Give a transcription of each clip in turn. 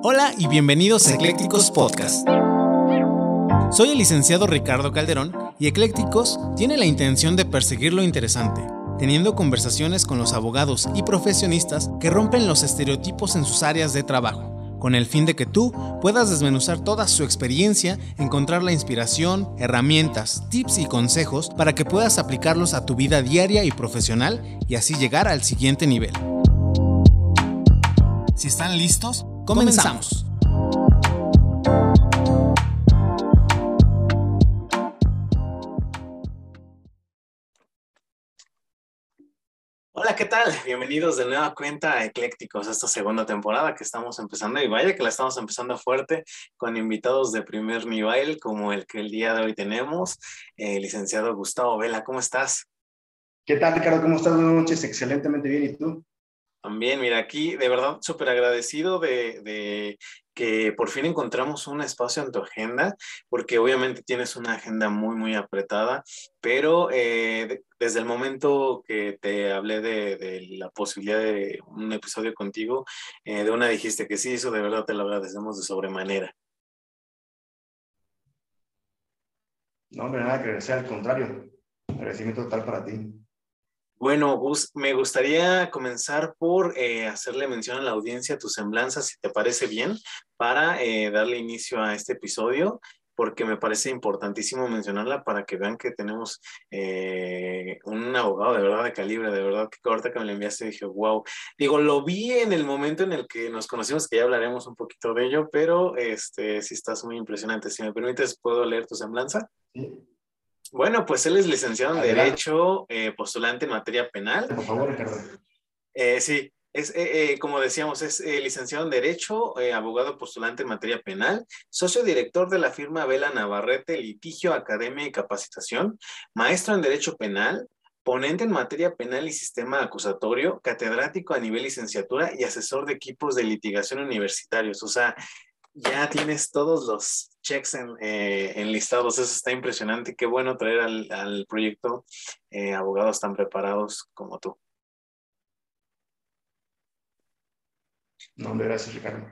Hola y bienvenidos a Eclécticos Podcast. Soy el licenciado Ricardo Calderón y Eclécticos tiene la intención de perseguir lo interesante, teniendo conversaciones con los abogados y profesionistas que rompen los estereotipos en sus áreas de trabajo, con el fin de que tú puedas desmenuzar toda su experiencia, encontrar la inspiración, herramientas, tips y consejos para que puedas aplicarlos a tu vida diaria y profesional y así llegar al siguiente nivel. Si están listos, comenzamos. Hola, ¿qué tal? Bienvenidos de nueva cuenta a Eclécticos, esta segunda temporada que estamos empezando y vaya que la estamos empezando fuerte con invitados de primer nivel como el que el día de hoy tenemos, el licenciado Gustavo Vela, ¿cómo estás? ¿Qué tal, Ricardo? ¿Cómo estás? Buenas noches, excelentemente bien. ¿Y tú? También, mira, aquí de verdad súper agradecido de, que por fin encontramos un espacio en tu agenda, porque obviamente tienes una agenda muy, muy apretada, pero eh, desde el momento que te hablé de, la posibilidad de un episodio contigo, eh, de una dijiste que sí, eso de verdad te lo agradecemos de sobremanera. No, hombre, nada que agradecer, al contrario, agradecimiento total para ti. Bueno, me gustaría comenzar por eh, hacerle mención a la audiencia tu semblanza, si te parece bien, para eh, darle inicio a este episodio, porque me parece importantísimo mencionarla para que vean que tenemos eh, un abogado de verdad de calibre, de verdad que ahorita que me lo enviaste dije, wow. Digo, lo vi en el momento en el que nos conocimos, que ya hablaremos un poquito de ello, pero este, sí estás muy impresionante. Si me permites, ¿puedo leer tu semblanza? Sí. Bueno, pues él es licenciado en Derecho, eh, postulante en materia penal. Por favor, Ricardo. Eh, sí, es, eh, como decíamos, es licenciado en Derecho, abogado postulante en materia penal, socio director de la firma Vela Navarrete, Litigio, Academia y Capacitación, maestro en Derecho Penal, ponente en materia penal y sistema acusatorio, catedrático a nivel licenciatura y asesor de equipos de litigación universitarios. O sea, ya tienes todos los checks en, eh, enlistados. Eso está impresionante. Qué bueno traer al, proyecto eh, abogados tan preparados como tú. No, gracias, Ricardo.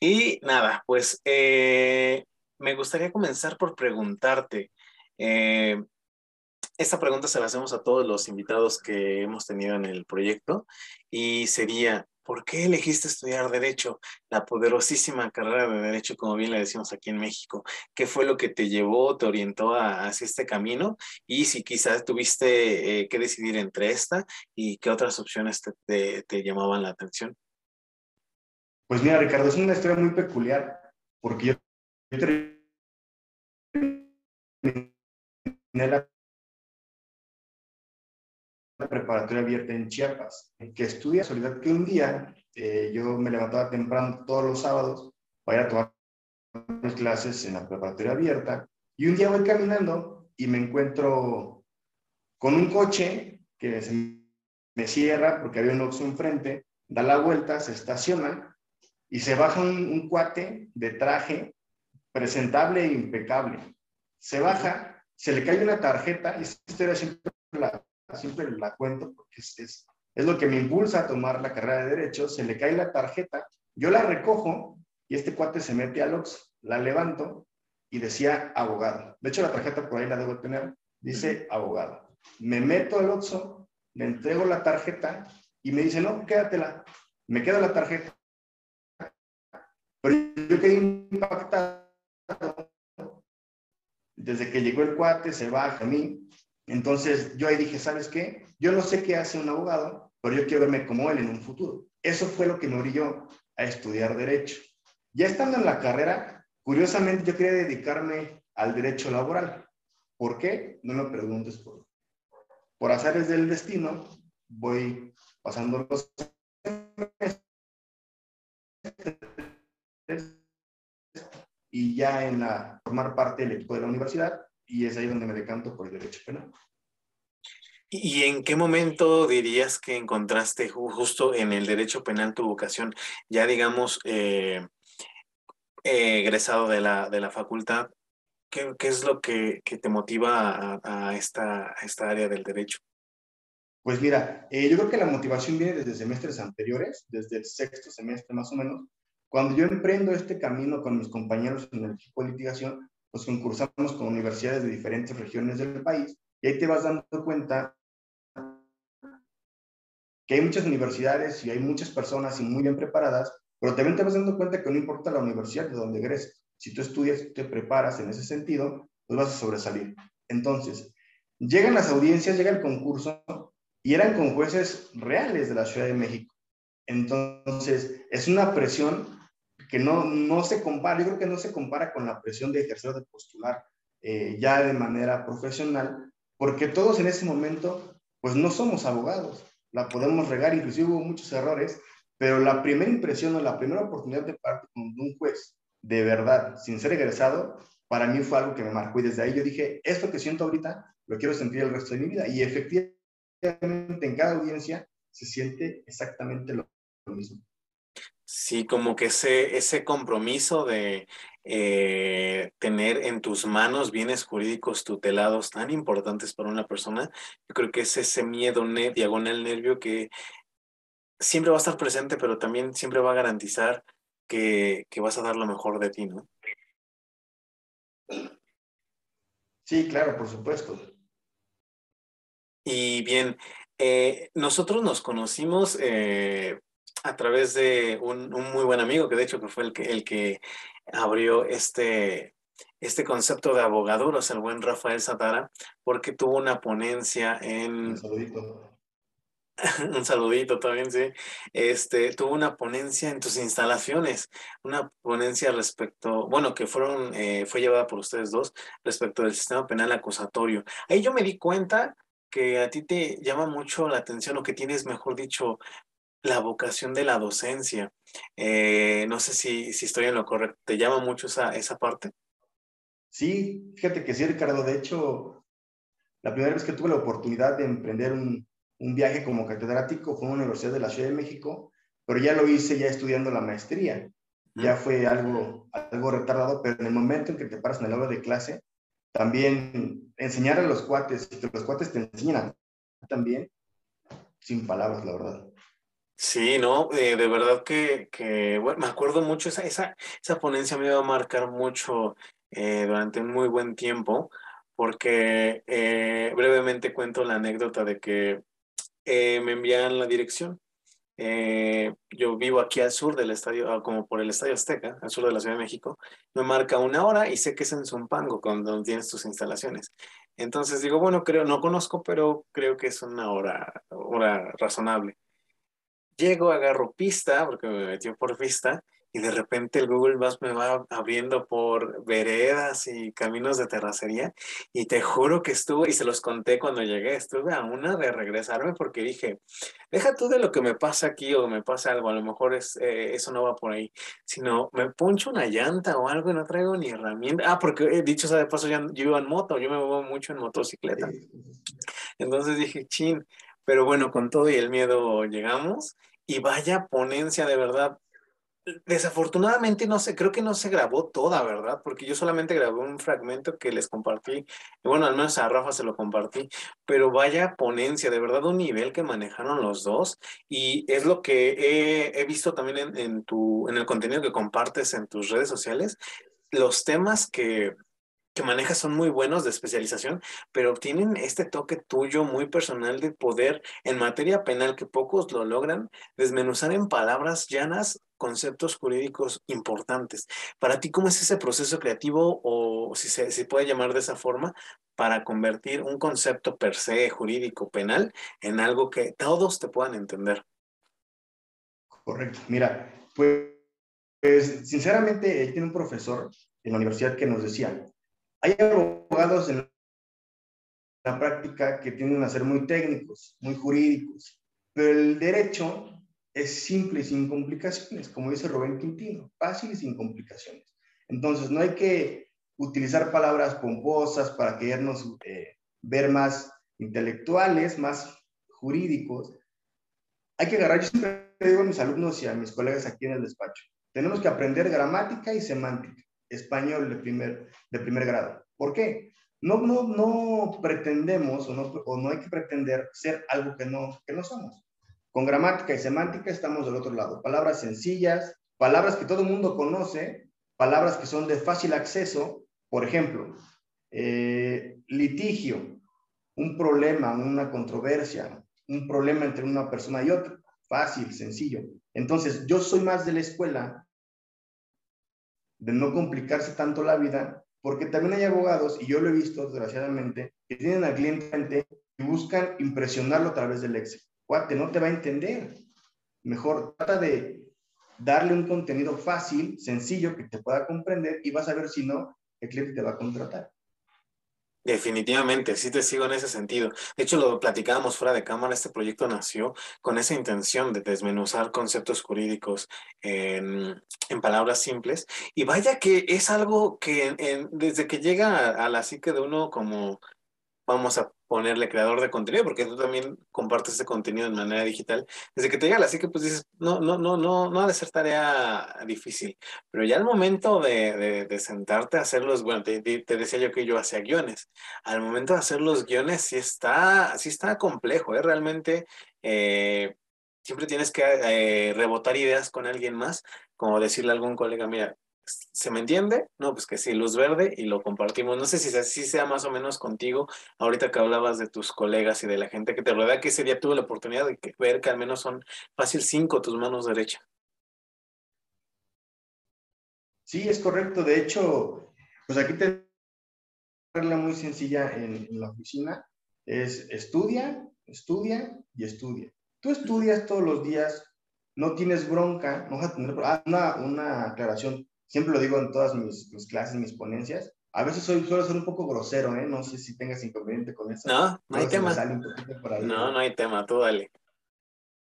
Y nada, pues eh, me gustaría comenzar por preguntarte. esta pregunta se la hacemos a todos los invitados que hemos tenido en el proyecto y sería, ¿por qué elegiste estudiar derecho? La poderosísima carrera de derecho, como bien le decimos aquí en México. ¿Qué fue lo que te llevó, te orientó hacia este camino? Y si quizás tuviste eh, que decidir entre esta y qué otras opciones te, llamaban la atención. Pues mira, Ricardo, es una historia muy peculiar, porque yo la preparatoria abierta en Chiapas, que estudia solidaridad que un día eh, yo me levantaba temprano todos los sábados para ir a tomar mis clases en la preparatoria abierta y un día voy caminando y me encuentro con un coche que se me cierra porque había un Oxxo enfrente, da la vuelta, se estaciona y se baja un, un cuate de traje presentable e impecable. Se baja, se le cae una tarjeta y esta historia siempre la, siempre la cuento porque es, es, lo que me impulsa a tomar la carrera de Derecho, se le cae la tarjeta, yo la recojo y este cuate se mete al Ox, la levanto y decía abogado. De hecho, la tarjeta por ahí la debo tener, dice abogado. Me meto al Oxxo, le entrego la tarjeta y me dice, no, quédatela. Me queda la tarjeta. Pero yo quedé impactado. Desde que llegó el cuate, se baja a mí, entonces yo ahí dije, ¿sabes qué? Yo no sé qué hace un abogado, pero yo quiero verme como él en un futuro. Eso fue lo que me orilló a estudiar derecho. Ya estando en la carrera, curiosamente yo quería dedicarme al derecho laboral. ¿Por qué? No me preguntes por. Por azares del destino, voy pasando los y ya en la formar parte del equipo de la universidad y es ahí donde me decanto por el derecho penal. ¿Y en qué momento dirías que encontraste justo en el derecho penal tu vocación? Ya digamos, eh, egresado de la, de la facultad, ¿qué, qué es lo que, que te motiva a, a, esta, esta área del derecho? Pues mira, eh, yo creo que la motivación viene desde semestres anteriores, desde el sexto semestre más o menos, Cuando yo emprendo este camino con mis compañeros en el equipo de litigación, pues concursamos con universidades de diferentes regiones del país y ahí te vas dando cuenta que hay muchas universidades y hay muchas personas y muy bien preparadas, pero también te vas dando cuenta que no importa la universidad de donde egreses, si tú estudias, te preparas en ese sentido, pues vas a sobresalir. Entonces, llegan las audiencias, llega el concurso y eran con jueces reales de la Ciudad de México. Entonces, es una presión que no, no se compara, yo creo que no se compara con la presión de ejercer de postular eh, ya de manera profesional, porque todos en ese momento, pues no somos abogados, la podemos regar, inclusive hubo muchos errores, pero la primera impresión o la primera oportunidad de parte con un juez, de verdad, sin ser egresado, para mí fue algo que me marcó y desde ahí yo dije, esto que siento ahorita, lo quiero sentir el resto de mi vida. Y efectivamente en cada audiencia se siente exactamente lo mismo. Sí, como que ese, ese compromiso de eh, tener en tus manos bienes jurídicos tutelados tan importantes para una persona, yo creo que es ese miedo diagonal nervio que siempre va a estar presente, pero también siempre va a garantizar que, que vas a dar lo mejor de ti, ¿no? Sí, claro, por supuesto. Y bien, eh, nosotros nos conocimos eh, a través de un, muy buen amigo, que de hecho que fue el que, el que abrió este, este concepto de abogaduros, el buen Rafael Satara, porque tuvo una ponencia en... Un saludito. un saludito también, sí. Este, tuvo una ponencia en tus instalaciones, una ponencia respecto, bueno, que fueron, eh, fue llevada por ustedes dos, respecto del sistema penal acusatorio. Ahí yo me di cuenta que a ti te llama mucho la atención o que tienes, mejor dicho, la vocación de la docencia. Eh, no sé si, si estoy en lo correcto. ¿Te llama mucho esa, esa parte? Sí, fíjate que sí, Ricardo. De hecho, la primera vez que tuve la oportunidad de emprender un, un viaje como catedrático fue en una universidad de la Ciudad de México, pero ya lo hice ya estudiando la maestría. Ya fue algo, algo retardado, pero en el momento en que te paras en el aula de clase, también enseñar a los cuates, que los cuates te enseñan también, sin palabras, la verdad. Sí, no, eh, de verdad que, bueno, me acuerdo mucho, esa, esa, esa ponencia me iba a marcar mucho eh, durante un muy buen tiempo, porque eh, brevemente cuento la anécdota de que me envían la dirección. yo vivo aquí al sur del estadio, ah, como por el Estadio Azteca, al sur de la Ciudad de México. Me marca una hora y sé que es en Zumpango, donde tienes tus instalaciones. Entonces digo, bueno, creo, no conozco, pero creo que es una hora, hora razonable. Llego, agarro pista, porque me metió por pista, y de repente el Google Maps me va abriendo por veredas y caminos de terracería, y te juro que estuve, y se los conté cuando llegué, estuve a una de regresarme porque dije, deja tú de lo que me pasa aquí o me pasa algo, a lo mejor es, eh, eso no va por ahí, sino me poncho una llanta o algo y no traigo ni herramienta. Ah, porque he dicho sea de paso, yo iba en moto, yo me muevo mucho en motocicleta. Entonces dije, chin, pero bueno, con todo y el miedo llegamos y vaya ponencia de verdad. Desafortunadamente no sé, creo que no se grabó toda, ¿verdad? Porque yo solamente grabé un fragmento que les compartí. Bueno, al menos a Rafa se lo compartí. Pero vaya ponencia, de verdad un nivel que manejaron los dos. Y es lo que he, visto también en, en, tu, en el contenido que compartes en tus redes sociales. Los temas que, que manejas son muy buenos de especialización, pero tienen este toque tuyo muy personal de poder en materia penal que pocos lo logran, desmenuzar en palabras llanas conceptos jurídicos importantes. Para ti, ¿cómo es ese proceso creativo o si se puede llamar de esa forma para convertir un concepto per se jurídico penal en algo que todos te puedan entender? Correcto. Mira, pues, pues sinceramente, tiene un profesor en la universidad que nos decía, hay abogados en la práctica que tienden a ser muy técnicos, muy jurídicos, pero el derecho es simple y sin complicaciones, como dice Rubén Quintino, fácil y sin complicaciones. Entonces, no hay que utilizar palabras pomposas para querernos eh, ver más intelectuales, más jurídicos. Hay que agarrar, yo siempre digo a mis alumnos y a mis colegas aquí en el despacho, tenemos que aprender gramática y semántica español de primer, de primer grado. ¿Por qué? No, no, no pretendemos o no, o no hay que pretender ser algo que no, que no somos. Con gramática y semántica estamos del otro lado. Palabras sencillas, palabras que todo el mundo conoce, palabras que son de fácil acceso, por ejemplo, eh, litigio, un problema, una controversia, un problema entre una persona y otra, fácil, sencillo. Entonces, yo soy más de la escuela de no complicarse tanto la vida, porque también hay abogados, y yo lo he visto desgraciadamente, que tienen al cliente y buscan impresionarlo a través del Excel. Cuate, no te va a entender. Mejor trata de darle un contenido fácil, sencillo, que te pueda comprender y vas a ver si no, el cliente te va a contratar. Definitivamente, sí te sigo en ese sentido. De hecho, lo platicábamos fuera de cámara, este proyecto nació con esa intención de desmenuzar conceptos jurídicos en, palabras simples. Y vaya que es algo que desde que llega a, a la psique de uno como, vamos a ponerle creador de contenido, porque tú también compartes ese contenido de manera digital. Desde que te llega así que pues dices, no, no, no, no, no ha de ser tarea difícil. Pero ya al momento de, de, sentarte a hacer los, bueno, te, te, decía yo que yo hacía guiones. Al momento de hacer los guiones sí está, sí está complejo, ¿eh? Realmente eh, siempre tienes que eh, rebotar ideas con alguien más, como decirle a algún colega, mira, ¿Se me entiende? No, pues que sí, luz verde y lo compartimos. No sé si así sea más o menos contigo, ahorita que hablabas de tus colegas y de la gente que te rodea, que ese día tuve la oportunidad de ver que al menos son fácil cinco tus manos derechas. Sí, es correcto. De hecho, pues aquí te regla muy sencilla en, la oficina es estudia, estudia y estudia. Tú estudias todos los días, no tienes bronca, no vas a tener ah, una, una aclaración siempre lo digo en todas mis, mis clases, mis ponencias, a veces soy, suelo ser un poco grosero, ¿eh? No sé si tengas inconveniente con eso. No, no hay tema. no, no hay tema, tú dale.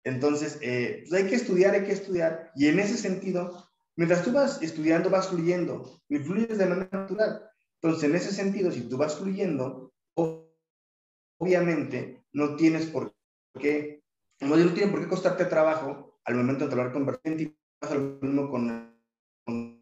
Entonces, eh, pues hay que estudiar, hay que estudiar. Y en ese sentido, mientras tú vas estudiando, vas fluyendo. Y fluyes de manera natural. Entonces, en ese sentido, si tú vas fluyendo, obviamente no tienes por qué, no, no tiene por qué costarte trabajo al momento de hablar con lo mismo con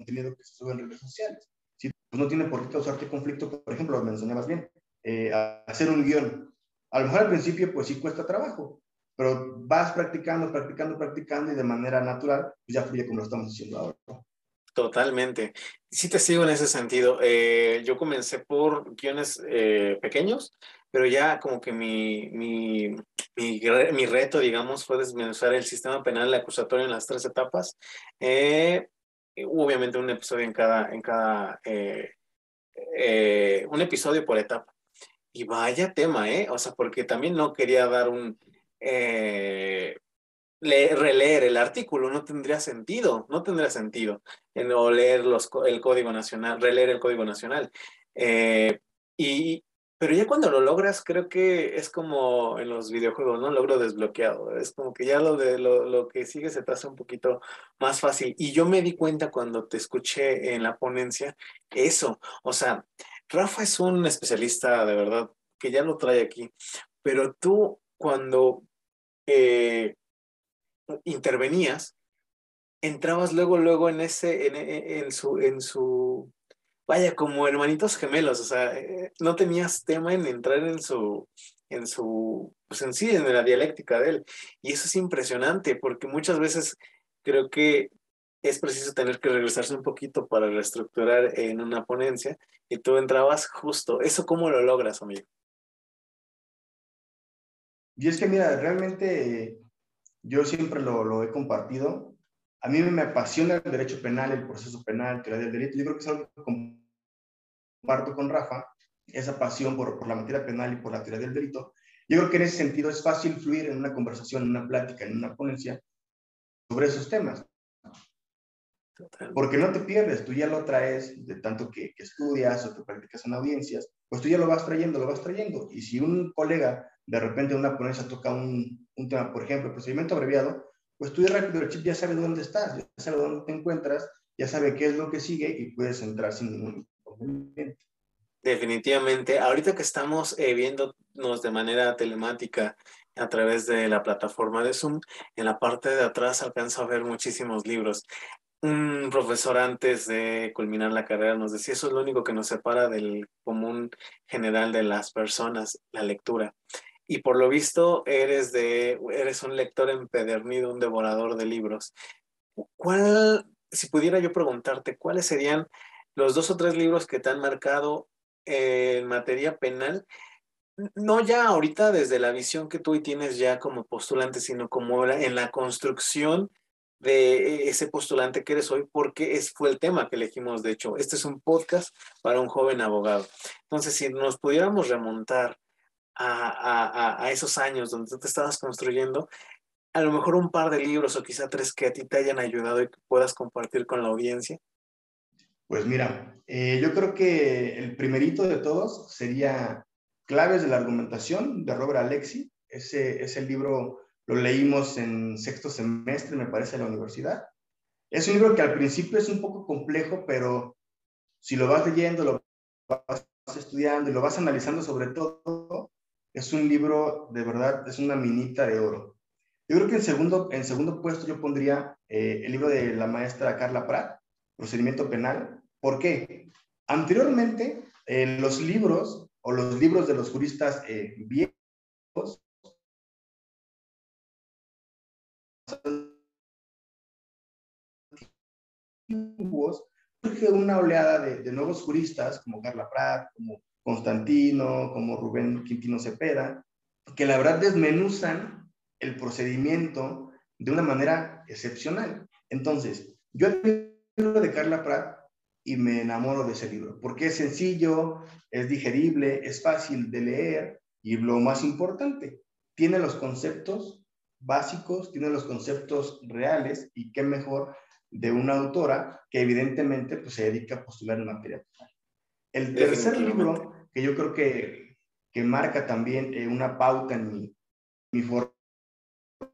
contenido que se sube en redes sociales. Si pues no tiene por qué causarte conflicto, por ejemplo, me enseñabas bien, eh, hacer un guion. A lo mejor al principio, pues sí cuesta trabajo, pero vas practicando, practicando, practicando y de manera natural, pues ya fluye como lo estamos haciendo ahora. Totalmente. Sí te sigo en ese sentido. Eh, yo comencé por guiones eh, pequeños, pero ya como que mi, mi, mi, mi, reto, digamos, fue desmenuzar el sistema penal acusatorio en las tres etapas. Eh, eh, obviamente un episodio en cada, en cada, eh, eh, un episodio por etapa. Y vaya tema, ¿eh? O sea, porque también no quería dar un, releer el artículo, no tendría sentido, no tendría sentido, o leer los, el Código Nacional, releer el Código Nacional. y, pero ya cuando lo logras, creo que es como en los videojuegos, ¿no? Logro desbloqueado. Es como que ya lo de lo, lo que sigue se te hace un poquito más fácil. Y yo me di cuenta cuando te escuché en la ponencia, eso. O sea, Rafa es un especialista de verdad, que ya lo trae aquí. Pero tú, cuando eh, intervenías, entrabas luego, luego en ese, en, en su, en su vaya, como hermanitos gemelos, o sea, eh, no tenías tema en entrar en su, en su, pues en sí, en la dialéctica de él. Y eso es impresionante, porque muchas veces creo que es preciso tener que regresarse un poquito para reestructurar en una ponencia, y tú entrabas justo. ¿Eso cómo lo logras, amigo? Y es que, mira, realmente yo siempre lo, he compartido. A mí me apasiona el derecho penal, el proceso penal, teoría del delito. Yo creo que es algo que comparto con Rafa, esa pasión por, por la materia penal y por la teoría del delito. Yo creo que en ese sentido es fácil fluir en una conversación, en una plática, en una ponencia sobre esos temas. Porque no te pierdes, tú ya lo traes de tanto que, que, estudias o que practicas en audiencias, pues tú ya lo vas trayendo, lo vas trayendo. Y si un colega de repente en una ponencia toca un, un tema, por ejemplo, procedimiento abreviado, pues tú ya rápido el chip ya sabe dónde estás, ya sabe dónde te encuentras, ya sabe qué es lo que sigue y puedes entrar sin ningún Definitivamente. Ahorita que estamos eh, viéndonos de manera telemática a través de la plataforma de Zoom, en la parte de atrás alcanzo a ver muchísimos libros. Un profesor antes de culminar la carrera nos decía, eso es lo único que nos separa del común general de las personas, la lectura. Y por lo visto eres, de, eres un lector empedernido, un devorador de libros. ¿cuál, si pudiera yo preguntarte, cuáles serían los dos o tres libros que te han marcado en materia penal? No ya ahorita desde la visión que tú tienes ya como postulante, sino como en la construcción de ese postulante que eres hoy, porque es, fue el tema que elegimos. De hecho, este es un podcast para un joven abogado. Entonces, si nos pudiéramos remontar a, a, esos años donde tú te estabas construyendo, a lo mejor un par de libros o quizá tres que a ti te hayan ayudado y que puedas compartir con la audiencia. Pues mira, eh, yo creo que el primerito de todos sería Claves de la Argumentación de Robert Alexi. Ese es el libro, lo leímos en sexto semestre, me parece, en la universidad. Es un libro que al principio es un poco complejo, pero si lo vas leyendo, lo vas estudiando y lo vas analizando sobre todo, es un libro, de verdad, es una minita de oro. Yo creo que en segundo, en segundo puesto yo pondría eh, el libro de la maestra Carla Prat, Procedimiento Penal. ¿Por qué? Anteriormente, eh, los libros o los libros de los juristas eh, viejos surge una oleada de, nuevos juristas como Carla Prat, como Constantino, como Rubén Quintino Cepeda, que la verdad desmenuzan el procedimiento de una manera excepcional. Entonces, yo el libro de Carla Prat y me enamoro de ese libro, porque es sencillo, es digerible, es fácil de leer y lo más importante, tiene los conceptos básicos, tiene los conceptos reales y qué mejor de una autora que evidentemente pues, se dedica a postular en materia. El tercer libro que yo creo que, que marca también eh, una pauta en mi, mi,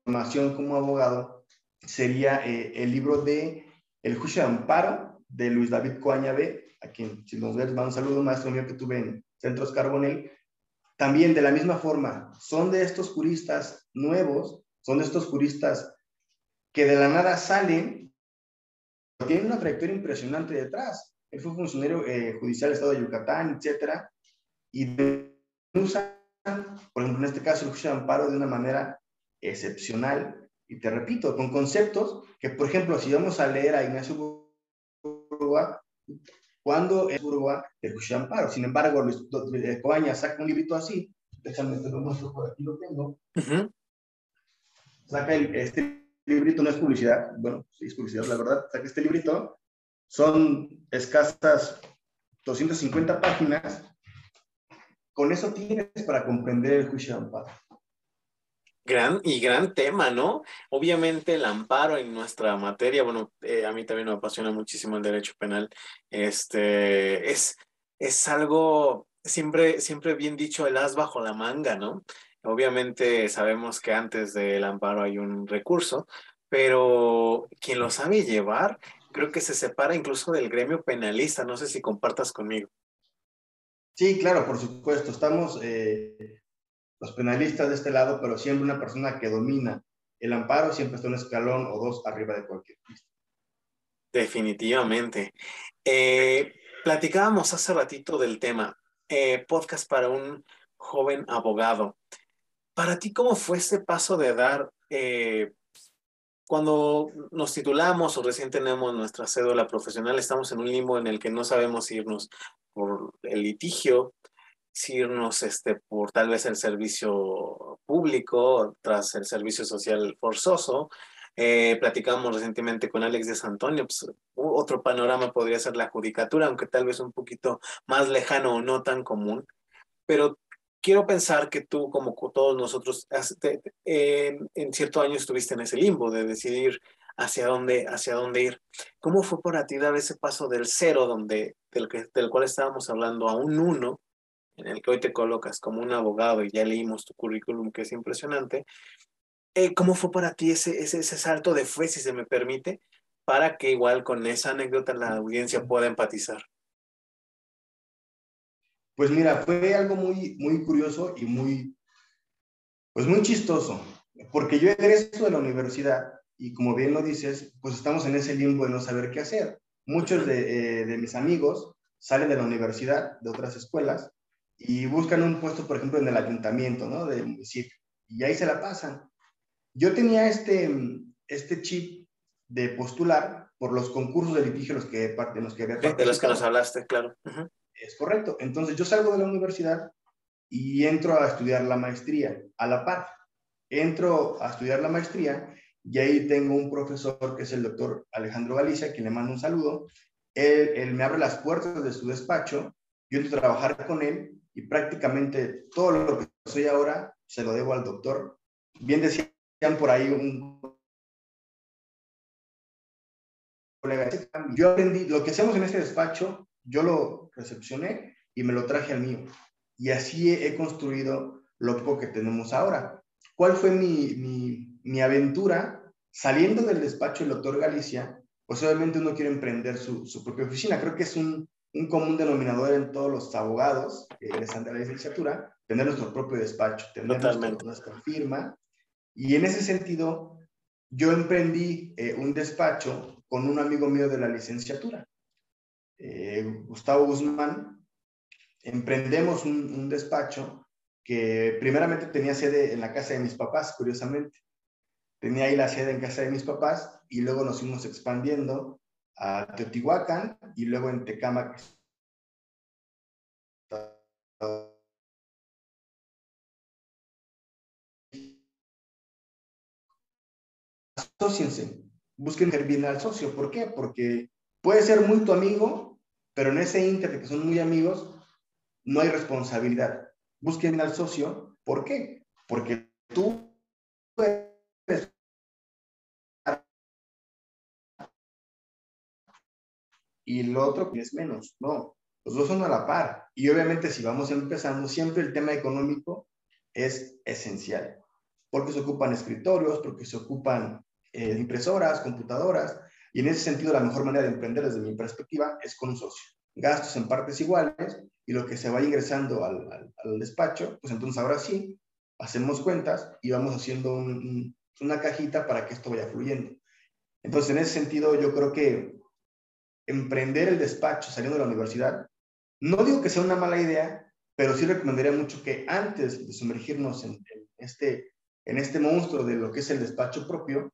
formación como abogado sería eh, el libro de El juicio de amparo de Luis David Coaña B, a quien si nos ves, un saludo, maestro mío que tuve en Centros Carbonel. También de la misma forma, son de estos juristas nuevos, son de estos juristas que de la nada salen, tienen una trayectoria impresionante detrás. Él fue funcionario eh, judicial del Estado de Yucatán, etcétera, y usan, por ejemplo, en este caso, el juicio de amparo de una manera excepcional. Y te repito, con conceptos que, por ejemplo, si vamos a leer a Ignacio Cuando es el juicio de amparo? Sin embargo, Coaña saca un librito así, déjame te lo muestro, por aquí lo tengo. Saca este librito, no es publicidad, bueno, sí es publicidad, la verdad, saca este librito, son escasas 250 páginas, con eso tienes para comprender el juicio de amparo. Gran y gran tema, ¿no? Obviamente el amparo en nuestra materia, bueno, eh, a mí también me apasiona muchísimo el derecho penal, este, es, es algo siempre, siempre bien dicho, el as bajo la manga, ¿no? Obviamente sabemos que antes del amparo hay un recurso, pero quien lo sabe llevar creo que se separa incluso del gremio penalista. No sé si compartas conmigo. Sí, claro, por supuesto. Estamos eh, los penalistas de este lado, pero siempre una persona que domina el amparo siempre está un escalón o dos arriba de cualquier pista. Definitivamente. Eh, platicábamos hace ratito del tema, eh, podcast para un joven abogado. Para ti, ¿cómo fue este paso de dar cuando nos titulamos o recién tenemos nuestra cédula profesional, estamos en un limbo en el que no sabemos irnos por el litigio, irnos este, por tal vez el servicio público tras el servicio social forzoso. Eh, platicamos recientemente con Alex de Santonio, pues, otro panorama podría ser la judicatura, aunque tal vez un poquito más lejano o no tan común. Pero quiero pensar que tú, como todos nosotros, en cierto año estuviste en ese limbo de decidir hacia dónde, hacia dónde ir. ¿Cómo fue para ti dar ese paso del cero, donde, del, que, del cual estábamos hablando, a un uno, en el que hoy te colocas como un abogado y ya leímos tu currículum, que es impresionante? Eh, ¿Cómo fue para ti ese, ese, ese salto de fe, si se me permite, para que igual con esa anécdota la audiencia pueda empatizar? Pues mira, fue algo muy, muy curioso y muy, pues muy chistoso, porque yo egreso de la universidad y como bien lo dices, pues estamos en ese limbo de no saber qué hacer. Muchos de, eh, de mis amigos salen de la universidad, de otras escuelas, y buscan un puesto, por ejemplo, en el ayuntamiento, ¿no? Del municipio, y ahí se la pasan. Yo tenía este, este chip de postular por los concursos de litigio los que, en los que había De los que nos hablaste, claro. Es correcto. Entonces yo salgo de la universidad y entro a estudiar la maestría a la par. Entro a estudiar la maestría y ahí tengo un profesor que es el doctor Alejandro Galicia, quien le mando un saludo. Él, él me abre las puertas de su despacho, yo entro a trabajar con él y prácticamente todo lo que soy ahora se lo debo al doctor. Bien decían por ahí un colega, yo aprendí, lo que hacemos en este despacho, yo lo recepcioné y me lo traje al mío. Y así he, construido lo poco que tenemos ahora. ¿Cuál fue mi, mi, mi aventura? Saliendo del despacho del doctor Galicia, pues obviamente uno quiere emprender su, su propia oficina. Creo que es un, un común denominador en todos los abogados que egresan de la licenciatura, tener nuestro propio despacho, tener nuestra firma. Y en ese sentido, yo emprendí eh, un despacho con un amigo mío de la licenciatura, eh, Gustavo Guzmán. Emprendemos un, un despacho que primeramente tenía sede en la casa de mis papás, curiosamente. Tenía ahí la sede en casa de mis papás y luego nos fuimos expandiendo a Teotihuacán y luego en Tecámac. Asociense, busquen bien al socio. ¿Por qué? Porque puede ser muy tu amigo, pero en ese inter que son muy amigos, no hay responsabilidad. Busquen al socio. ¿Por qué? Porque tú eres y el otro es menos. No, los dos son a la par. Y obviamente si vamos empezando, siempre el tema económico es esencial, porque se ocupan escritorios, porque se ocupan eh, impresoras, computadoras, y en ese sentido la mejor manera de emprender desde mi perspectiva es con un socio. Gastos en partes iguales y lo que se va ingresando al, al, despacho, pues entonces ahora sí, hacemos cuentas y vamos haciendo una cajita para que esto vaya fluyendo. Entonces, en ese sentido, yo creo que emprender el despacho saliendo de la universidad, no digo que sea una mala idea, pero sí recomendaría mucho que antes de sumergirnos en, este, en este monstruo de lo que es el despacho propio,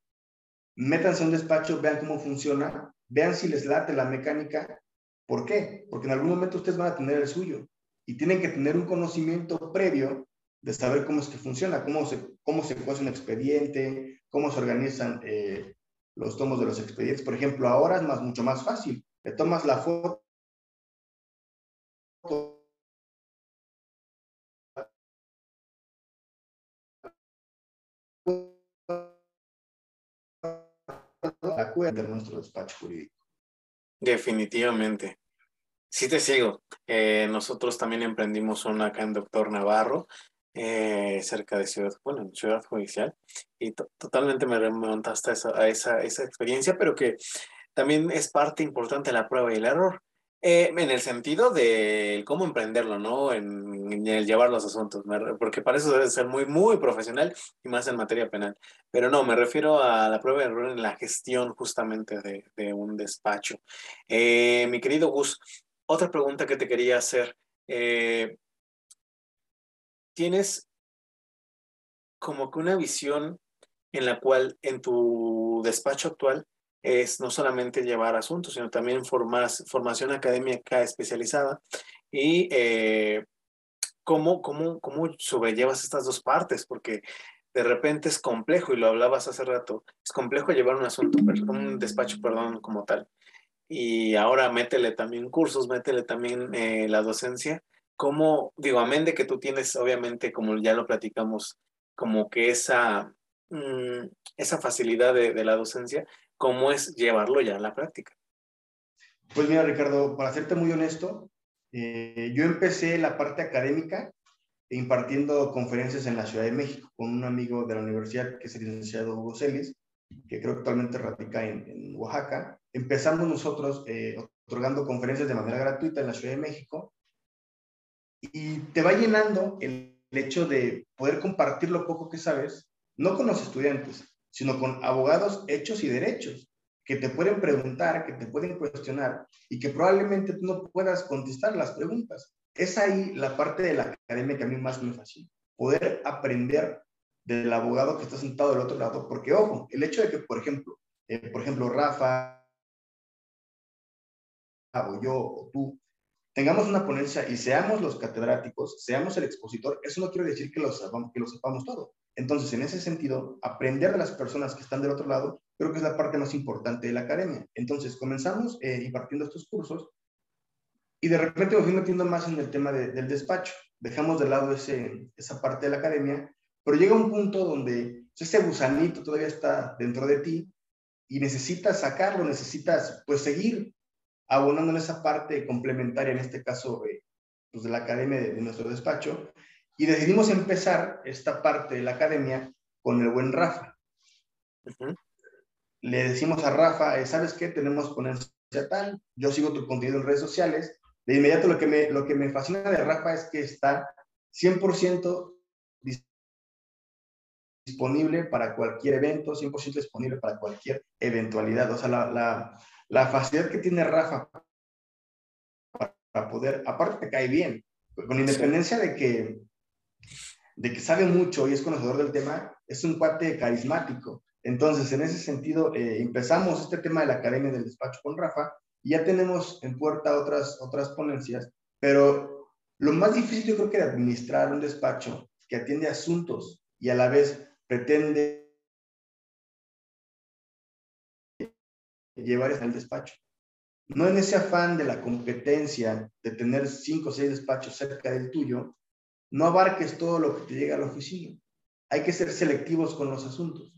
métanse a un despacho, vean cómo funciona, vean si les late la mecánica. ¿Por qué? Porque en algún momento ustedes van a tener el suyo y tienen que tener un conocimiento previo de saber cómo es que funciona, cómo se, cómo se hace un expediente, cómo se organizan eh, los tomos de los expedientes. Por ejemplo, ahora es más, mucho más fácil. Le tomas la foto de nuestro despacho jurídico. Definitivamente. Sí te sigo. Eh, nosotros también emprendimos una acá en Doctor Navarro eh, cerca de Ciudad, bueno, Ciudad Judicial, y totalmente me remontaste a, esa, esa, esa, experiencia, pero que también es parte importante la prueba y el error, eh, en el sentido de cómo emprenderlo, ¿no? En, el llevar los asuntos, porque para eso debe ser muy, muy profesional y más en materia penal. Pero no, me refiero a la prueba y error en la gestión justamente de, de un despacho. Eh, mi querido Gus, otra pregunta que te quería hacer. Eh, tienes como que una visión en la cual en tu despacho actual es no solamente llevar asuntos, sino también formar, formación académica especializada y eh, cómo, cómo, cómo sobrellevas estas dos partes, porque de repente es complejo, y lo hablabas hace rato, es complejo llevar un asunto, un despacho, perdón, como tal. Y ahora métele también cursos, métele también eh, la docencia, cómo, digo, amén de que tú tienes, obviamente, como ya lo platicamos, como que esa, mm, esa facilidad de, la docencia, ¿cómo es llevarlo ya a la práctica? Pues mira, Ricardo, para serte muy honesto, eh, yo empecé la parte académica impartiendo conferencias en la Ciudad de México con un amigo de la universidad que es el licenciado Hugo Celis, que creo que actualmente radica en, en Oaxaca. Empezamos nosotros eh, otorgando conferencias de manera gratuita en la Ciudad de México y te va llenando el, hecho de poder compartir lo poco que sabes, no con los estudiantes, sino con abogados hechos y derechos, que te pueden preguntar, que te pueden cuestionar y que probablemente tú no puedas contestar las preguntas. Es ahí la parte de la academia que a mí más me fascina, poder aprender del abogado que está sentado del otro lado, porque ojo, el hecho de que, por ejemplo, eh, por ejemplo, Rafa, o yo, o tú, tengamos una ponencia y seamos los catedráticos, seamos el expositor, eso no quiere decir que lo sepamos, que lo sepamos todo. Entonces, en ese sentido, aprender de las personas que están del otro lado, creo que es la parte más importante de la academia. Entonces, comenzamos eh, impartiendo estos cursos y de repente me fui metiendo más en el tema del despacho. Dejamos de lado ese, esa parte de la academia, pero llega un punto donde ese gusanito todavía está dentro de ti y necesitas sacarlo, necesitas pues seguir abonando en esa parte complementaria, en este caso eh, pues, de la academia de, nuestro despacho, y decidimos empezar esta parte de la academia con el buen Rafa. Le decimos a Rafa, eh, ¿sabes qué? Tenemos ponencia tal, yo sigo tu contenido en redes sociales, de inmediato lo que me, lo que me fascina de Rafa es que está 100% disponible para cualquier evento, 100% disponible para cualquier eventualidad. O sea, la, la, la facilidad que tiene Rafa para poder, aparte te cae bien, con independencia de que, de que sabe mucho y es conocedor del tema, es un cuate carismático. Entonces, en ese sentido, eh, empezamos este tema de la Academia del Despacho con Rafa ya tenemos en puerta otras, otras ponencias, pero lo más difícil yo creo que de administrar un despacho que atiende asuntos y a la vez pretende llevar al despacho. No en ese afán de la competencia de tener cinco o seis despachos cerca del tuyo, no abarques todo lo que te llega a la oficina. Hay que ser selectivos con los asuntos.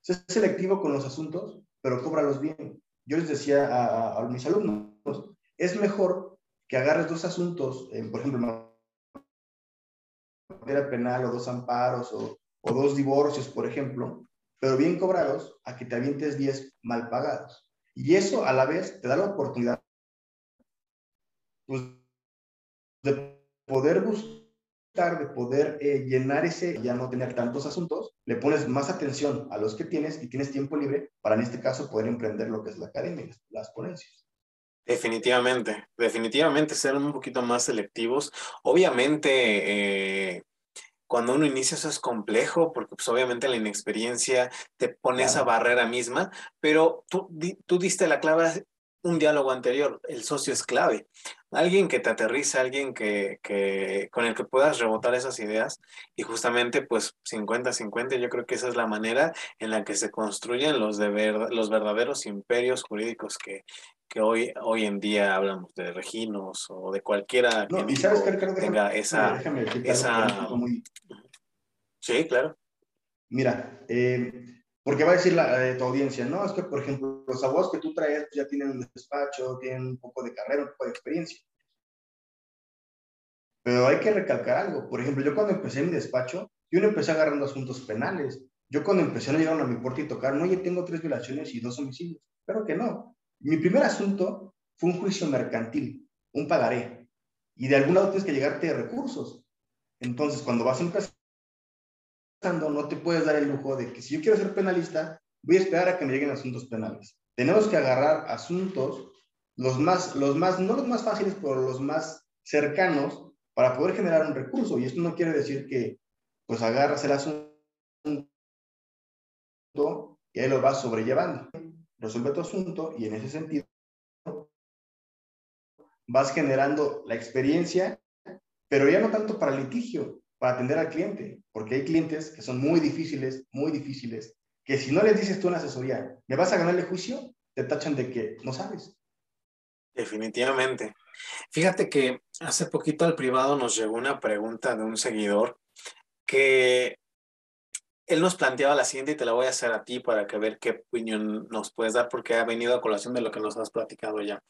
Ser selectivo con los asuntos, pero cóbralos bien yo les decía a, mis alumnos, es mejor que agarres dos asuntos, por ejemplo, materia penal o dos amparos o, dos divorcios, por ejemplo, pero bien cobrados, a que te avientes 10 mal pagados. Y eso a la vez te da la oportunidad pues, de poder buscar, de poder eh, llenar ese, ya no tener tantos asuntos, le pones más atención a los que tienes y tienes tiempo libre para en este caso poder emprender lo que es la academia, las ponencias. Definitivamente, definitivamente ser un poquito más selectivos. Obviamente, eh, cuando uno inicia eso es complejo porque pues obviamente la inexperiencia te pone esa barrera misma, pero tú, tú diste la clave un diálogo anterior, el socio es clave. Alguien que te aterriza, alguien que, que, con el que puedas rebotar esas ideas y justamente pues 50-50, yo creo que esa es la manera en la que se construyen los, de los verdaderos imperios jurídicos que, que hoy, hoy en día hablamos de Reginos o de cualquiera que tenga esa... esa... Sí, claro. Mira, eh, porque va a decir la, eh, tu audiencia, no, es que, por ejemplo, los abogados que tú traes ya tienen un despacho, tienen un poco de carrera, un poco de experiencia. Pero hay que recalcar algo. Por ejemplo, yo cuando empecé mi despacho, yo no empecé agarrando asuntos penales. Yo cuando empecé no llegaron a mi puerta y tocar, no, yo tengo tres violaciones y dos homicidios. Pero que no. Mi primer asunto fue un juicio mercantil, un pagaré. Y de algún lado tienes que llegarte recursos. Entonces, cuando vas a empezar no te puedes dar el lujo de que si yo quiero ser penalista, voy a esperar a que me lleguen asuntos penales. Tenemos que agarrar asuntos, los más, los más, no los más fáciles, pero los más cercanos para poder generar un recurso. Y esto no quiere decir que pues agarras el asunto y ahí lo vas sobrellevando. Resuelve tu asunto y en ese sentido vas generando la experiencia, pero ya no tanto para litigio, para atender al cliente, porque hay clientes que son muy difíciles, muy difíciles, que si no les dices tú una asesoría, ¿me vas a ganar el juicio? Te tachan de que no sabes. Definitivamente. Fíjate que hace poquito al privado nos llegó una pregunta de un seguidor que él nos planteaba la siguiente y te la voy a hacer a ti para que ver qué opinión nos puedes dar porque ha venido a colación de lo que nos has platicado ya.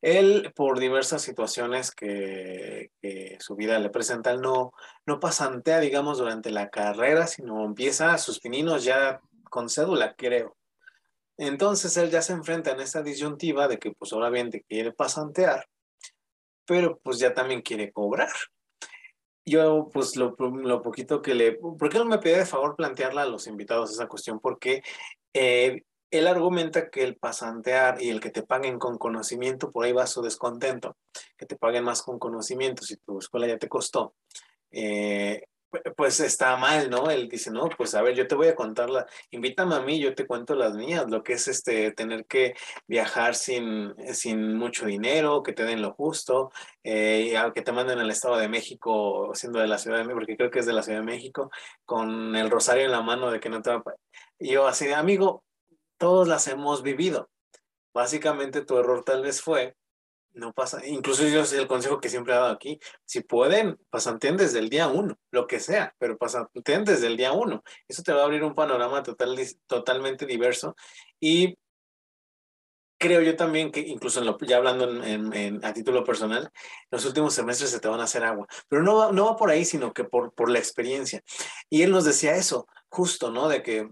Él, por diversas situaciones que, su vida le presenta, no, no pasantea, digamos, durante la carrera, sino empieza sus pininos ya con cédula, creo. Entonces él ya se enfrenta en esta disyuntiva de que pues obviamente quiere pasantear, pero pues ya también quiere cobrar. Yo pues lo, poquito que le... ¿Por qué no me pide de favor plantearla a los invitados esa cuestión? Porque eh, él argumenta que el pasantear y el que te paguen con conocimiento, por ahí va su descontento, que te paguen más con conocimiento si tu escuela ya te costó. Eh, pues está mal, ¿no? Él dice, no, pues a ver, yo te voy a contar la, invítame a mí, yo te cuento las mías, lo que es este, tener que viajar sin, sin mucho dinero, que te den lo justo, eh, que te manden al Estado de México, siendo de la Ciudad de México, porque creo que es de la Ciudad de México, con el rosario en la mano de que no te va a... Yo así de, amigo, todos las hemos vivido. Básicamente tu error tal vez fue no pasa, incluso yo es el consejo que siempre he dado aquí, si pueden, pasanteen desde el día uno, lo que sea, pero pasanteen desde el día uno. Eso te va a abrir un panorama total, totalmente diverso y creo yo también que incluso en lo, ya hablando en, a título personal, los últimos semestres se te van a hacer agua, pero no va, no va por ahí, sino que por, por la experiencia. Y él nos decía eso, justo, ¿no? De que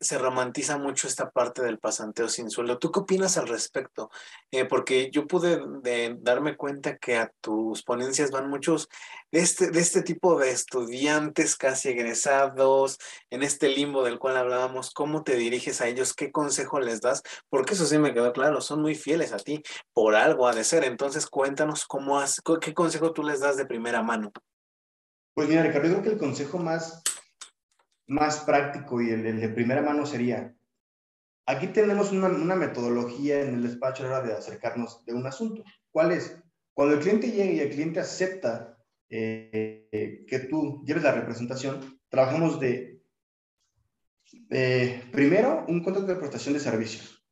se romantiza mucho esta parte del pasanteo sin sueldo. ¿Tú qué opinas al respecto? Eh, porque yo pude darme cuenta que a tus ponencias van muchos de este, de este tipo de estudiantes casi egresados, en este limbo del cual hablábamos. ¿Cómo te diriges a ellos? ¿Qué consejo les das? Porque eso sí me quedó claro, son muy fieles a ti, por algo ha de ser. Entonces cuéntanos cómo has, qué consejo tú les das de primera mano. Pues mira, Ricardo, creo que el consejo más más práctico y el, de primera mano sería, aquí tenemos una, metodología en el despacho a la hora de acercarnos de un asunto. ¿Cuál es? Cuando el cliente llega y el cliente acepta eh, que tú lleves la representación, trabajamos de, primero, un contrato de prestación de servicios.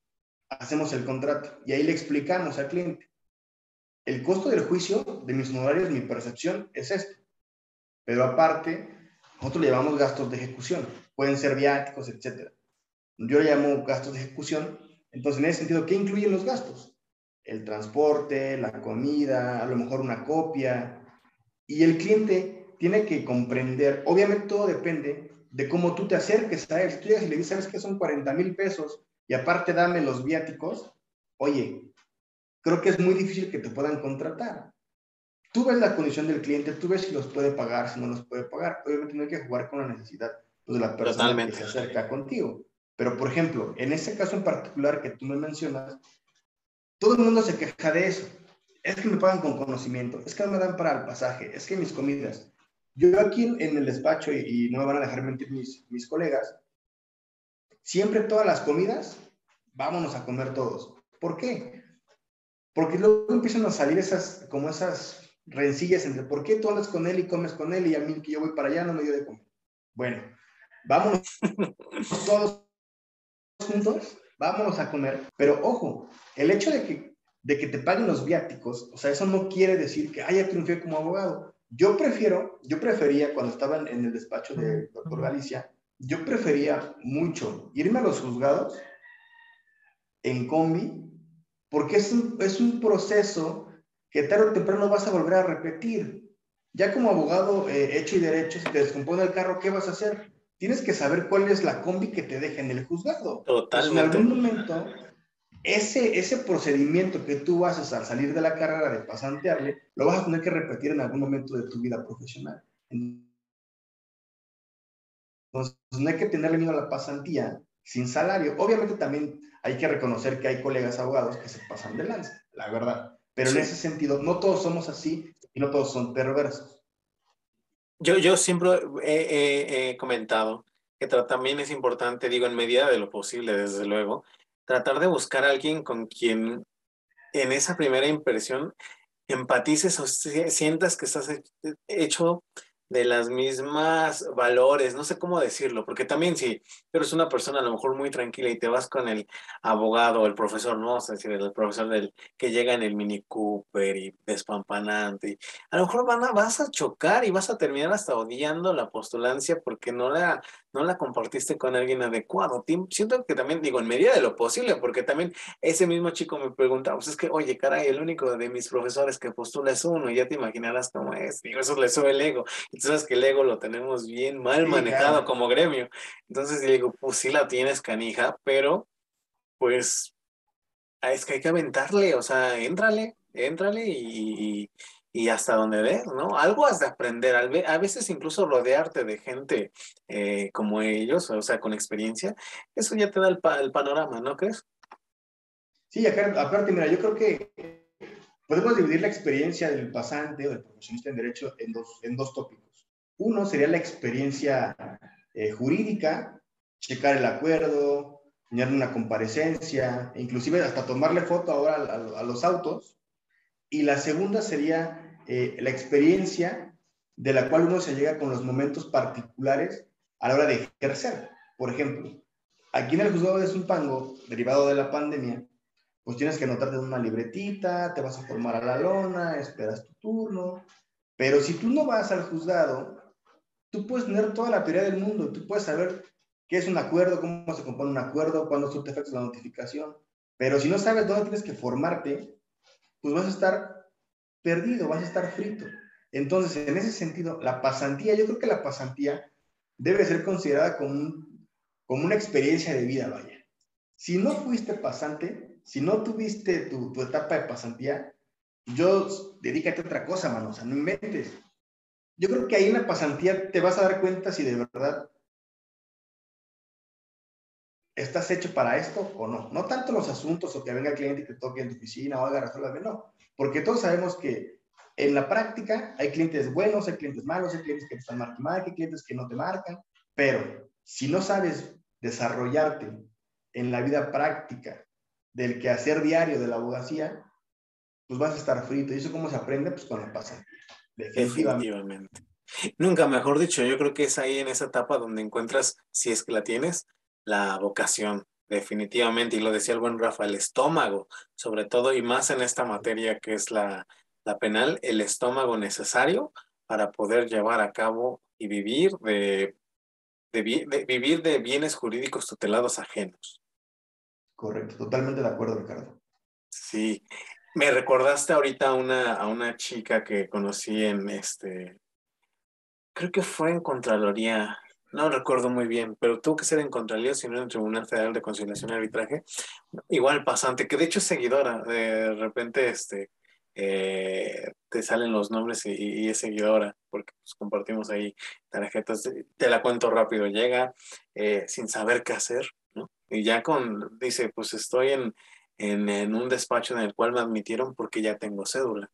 Hacemos el contrato y ahí le explicamos al cliente. El costo del juicio de mis honorarios, mi percepción es esto. Pero aparte, nosotros le llamamos gastos de ejecución, pueden ser viáticos, etc. Yo le llamo gastos de ejecución. Entonces, en ese sentido, ¿qué incluyen los gastos? El transporte, la comida, a lo mejor una copia. Y el cliente tiene que comprender, obviamente todo depende de cómo tú te acerques a él. Si tú llegas y le dices, ¿sabes qué son 40 mil pesos? Y aparte dame los viáticos, oye, creo que es muy difícil que te puedan contratar tú ves la condición del cliente, tú ves si los puede pagar, si no los puede pagar. Obviamente no hay que jugar con la necesidad pues, de la persona que se acerca contigo. Pero, por ejemplo, en ese caso en particular que tú me mencionas, todo el mundo se queja de eso. Es que me pagan con conocimiento, es que no me dan para el pasaje, es que mis comidas. Yo aquí en, el despacho, y, no me van a dejar mentir mis, mis colegas, siempre todas las comidas, vámonos a comer todos. ¿Por qué? Porque luego empiezan a salir esas, como esas rencillas entre por qué tú andas con él y comes con él y a mí que yo voy para allá no me dio de comer. Bueno, vámonos todos juntos, vámonos a comer, pero ojo, el hecho de que, de que te paguen los viáticos, o sea, eso no quiere decir que haya triunfé como abogado. Yo prefiero, yo prefería cuando estaba en el despacho de doctor Galicia, yo prefería mucho irme a los juzgados en combi, porque es un, es un proceso que tarde o temprano vas a volver a repetir. Ya como abogado eh, hecho y derecho, si te descompone el carro, ¿qué vas a hacer? Tienes que saber cuál es la combi que te deja en el juzgado. Totalmente. en algún momento, ese, ese procedimiento que tú haces al salir de la carrera de pasantearle, lo vas a tener que repetir en algún momento de tu vida profesional. Entonces, no hay que tenerle miedo a la pasantía sin salario. Obviamente también hay que reconocer que hay colegas abogados que se pasan de lanza, la verdad. Pero en ese sentido, no todos somos así y no todos son perversos. Yo, yo siempre he, comentado que también es importante, digo, en medida de lo posible, desde luego, tratar de buscar a alguien con quien en esa primera impresión empatices o sientas que estás hecho de las mismas valores, no sé cómo decirlo, porque también si eres una persona a lo mejor muy tranquila y te vas con el abogado o el profesor, no, es decir, el profesor del que llega en el Mini Cooper y despampanante, a lo mejor van a, vas a chocar y vas a terminar hasta odiando la postulancia porque no la, no la compartiste con alguien adecuado. Siento que también digo, en medida de lo posible, porque también ese mismo chico me preguntaba, pues es que, oye, caray, el único de mis profesores que postula es uno, y ya te imaginarás cómo es, digo, eso le sube el ego sabes que el ego lo tenemos bien mal manejado como gremio. Entonces digo, pues sí la tienes canija, pero pues es que hay que aventarle, o sea, éntrale, éntrale y, y hasta donde ves, ¿no? Algo has de aprender, a veces incluso rodearte de gente eh, como ellos, o sea, con experiencia, eso ya te da el, el panorama, ¿no crees? Sí, aparte, mira, yo creo que podemos dividir la experiencia del pasante o del profesionista en derecho en dos, en dos tópicos. Uno sería la experiencia eh, jurídica, checar el acuerdo, tener una comparecencia, inclusive hasta tomarle foto ahora a, los autos. Y la segunda sería eh, la experiencia de la cual uno se llega con los momentos particulares a la hora de ejercer. Por ejemplo, aquí en el juzgado de Zumpango, derivado de la pandemia, pues tienes que anotarte en una libretita, te vas a formar a la lona, esperas tu turno. Pero si tú no vas al juzgado, tú puedes tener toda la teoría del mundo, tú puedes saber qué es un acuerdo, cómo se compone un acuerdo, cuándo surte efectos la notificación. Pero si no sabes dónde tienes que formarte, pues vas a estar perdido, vas a estar frito. Entonces, en ese sentido, la pasantía, yo creo que la pasantía debe ser considerada como, como una experiencia de vida, vaya. Si no fuiste pasante, si no tuviste tu, tu etapa de pasantía, yo dedícate a otra cosa, mano, o sea, no inventes. Yo creo que ahí en la pasantía te vas a dar cuenta si de verdad estás hecho para esto o no. No tanto los asuntos o que venga el cliente y te toque en tu oficina o haga resolver, no. Porque todos sabemos que en la práctica hay clientes buenos, hay clientes malos, hay clientes que te están marcando hay clientes que no te marcan, pero si no sabes desarrollarte en la vida práctica del quehacer diario de la abogacía, pues vas a estar frito. ¿Y eso cómo se aprende? Pues con la pasantía. Definitivamente. Nunca mejor dicho, yo creo que es ahí en esa etapa donde encuentras, si es que la tienes, la vocación, definitivamente. Y lo decía el buen Rafa, el estómago, sobre todo, y más en esta materia que es la, la penal, el estómago necesario para poder llevar a cabo y vivir de, de, vivir de bienes jurídicos tutelados ajenos. Correcto, totalmente de acuerdo, Ricardo. Sí, me recordaste ahorita a una, a una chica que conocí en este, creo que fue en Contraloría, no recuerdo muy bien, pero tuvo que ser en Contraloría, sino en el Tribunal Federal de Conciliación y Arbitraje. Igual pasante, que de hecho es seguidora, de repente este, eh, te salen los nombres y, es seguidora, porque pues, compartimos ahí tarjetas. Te la cuento rápido, llega eh, sin saber qué hacer, ¿no? Y ya con, dice, pues estoy en en, un despacho en el cual me admitieron porque ya tengo cédula,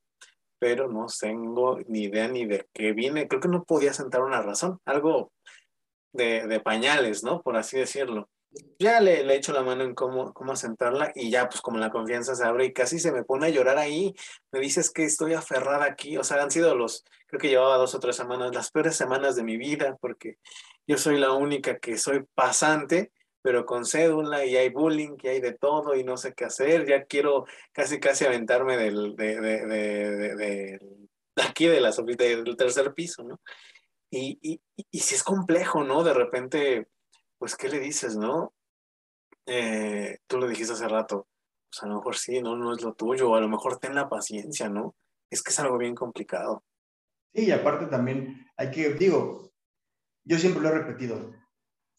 pero no tengo ni idea ni de qué viene. Creo que no podía sentar una razón, algo de, de pañales, ¿no? Por así decirlo. Ya le, le echo la mano en cómo, cómo sentarla y ya pues como la confianza se abre y casi se me pone a llorar ahí. Me dices que estoy aferrada aquí, o sea, han sido los, creo que llevaba dos o tres semanas, las peores semanas de mi vida porque yo soy la única que soy pasante pero con cédula y hay bullying y hay de todo y no sé qué hacer. Ya quiero casi, casi aventarme del, de, de, de, de aquí de la del tercer piso, ¿no? Y, y, y, si es complejo, ¿no? De repente, pues, ¿qué le dices, no? Eh, tú lo dijiste hace rato, pues a lo mejor sí, no, no es lo tuyo, a lo mejor ten la paciencia, ¿no? Es que es algo bien complicado. Sí, y aparte también hay que, digo, yo siempre lo he repetido,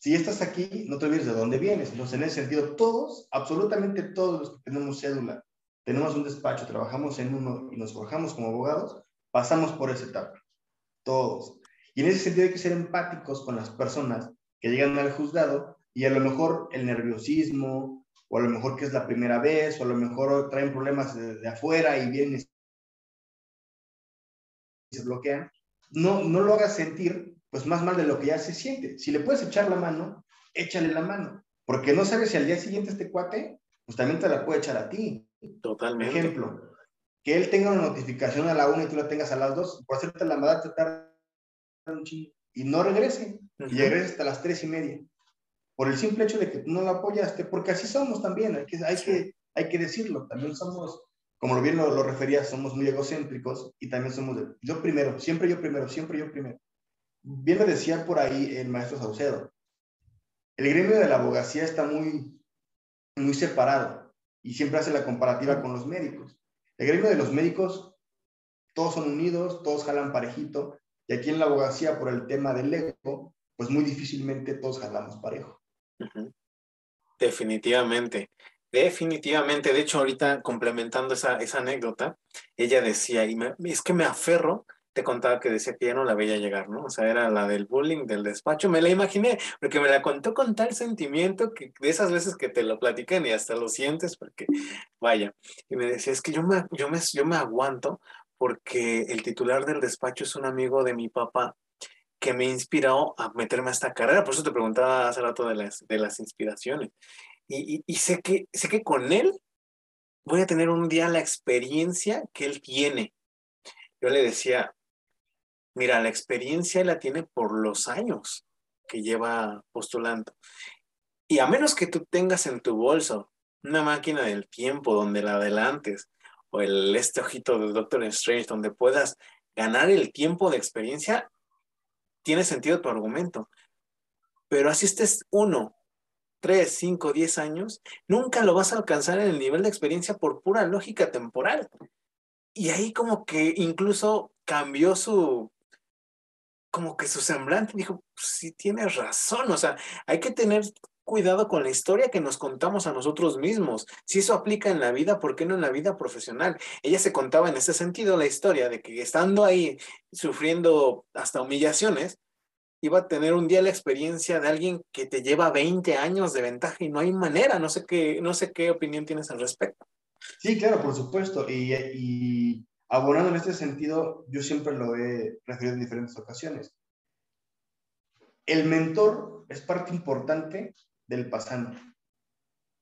si estás aquí, no te olvides de dónde vienes. Entonces, en ese sentido, todos, absolutamente todos los que tenemos cédula, tenemos un despacho, trabajamos en uno y nos forjamos como abogados, pasamos por esa etapa. Todos. Y en ese sentido hay que ser empáticos con las personas que llegan al juzgado y a lo mejor el nerviosismo, o a lo mejor que es la primera vez, o a lo mejor traen problemas de, de afuera y vienen y se bloquean, no, no lo hagas sentir pues más mal de lo que ya se siente. Si le puedes echar la mano, échale la mano, porque no sabes si al día siguiente este cuate, pues también te la puede echar a ti. Totalmente. Ejemplo, que él tenga una notificación a la una y tú la tengas a las dos, por hacerte la maldad te tarda y no regrese, y regrese hasta las tres y media, por el simple hecho de que tú no la apoyaste, porque así somos también, hay que, hay que, hay que decirlo, también somos como bien lo, lo refería, somos muy egocéntricos y también somos de, yo primero, siempre yo primero, siempre yo primero. Bien lo decía por ahí el maestro Saucedo, el gremio de la abogacía está muy, muy separado y siempre hace la comparativa con los médicos. El gremio de los médicos, todos son unidos, todos jalan parejito, y aquí en la abogacía, por el tema del ego, pues muy difícilmente todos jalamos parejo. Definitivamente. Definitivamente, de hecho, ahorita complementando esa, esa anécdota, ella decía, y es que me aferro, te contaba que decía que ya no la veía llegar, ¿no? O sea, era la del bullying del despacho, me la imaginé, porque me la contó con tal sentimiento que de esas veces que te lo platican y hasta lo sientes, porque vaya, y me decía, es que yo me, yo me, yo me aguanto porque el titular del despacho es un amigo de mi papá que me inspiró a meterme a esta carrera. Por eso te preguntaba hace rato de las, de las inspiraciones. Y, y, sé, que, sé que con él voy a tener un día la experiencia que él tiene. Yo le decía, mira, la experiencia la tiene por los años que lleva postulando. Y a menos que tú tengas en tu bolso una máquina del tiempo donde la adelantes, o el, este ojito de Doctor Strange, donde puedas ganar el tiempo de experiencia, tiene sentido tu argumento. Pero así estés uno, tres, cinco, diez años, nunca lo vas a alcanzar en el nivel de experiencia por pura lógica temporal. Y ahí como que incluso cambió su, como que su semblante, dijo, sí tienes razón, o sea, hay que tener cuidado con la historia que nos contamos a nosotros mismos. Si eso aplica en la vida, ¿por qué no en la vida profesional? Ella se contaba en ese sentido la historia de que estando ahí sufriendo hasta humillaciones, iba a tener un día la experiencia de alguien que te lleva 20 años de ventaja y no hay manera, no sé qué, no sé qué opinión tienes al respecto. Sí, claro, por supuesto. Y, y abonando en este sentido, yo siempre lo he referido en diferentes ocasiones. El mentor es parte importante del pasante.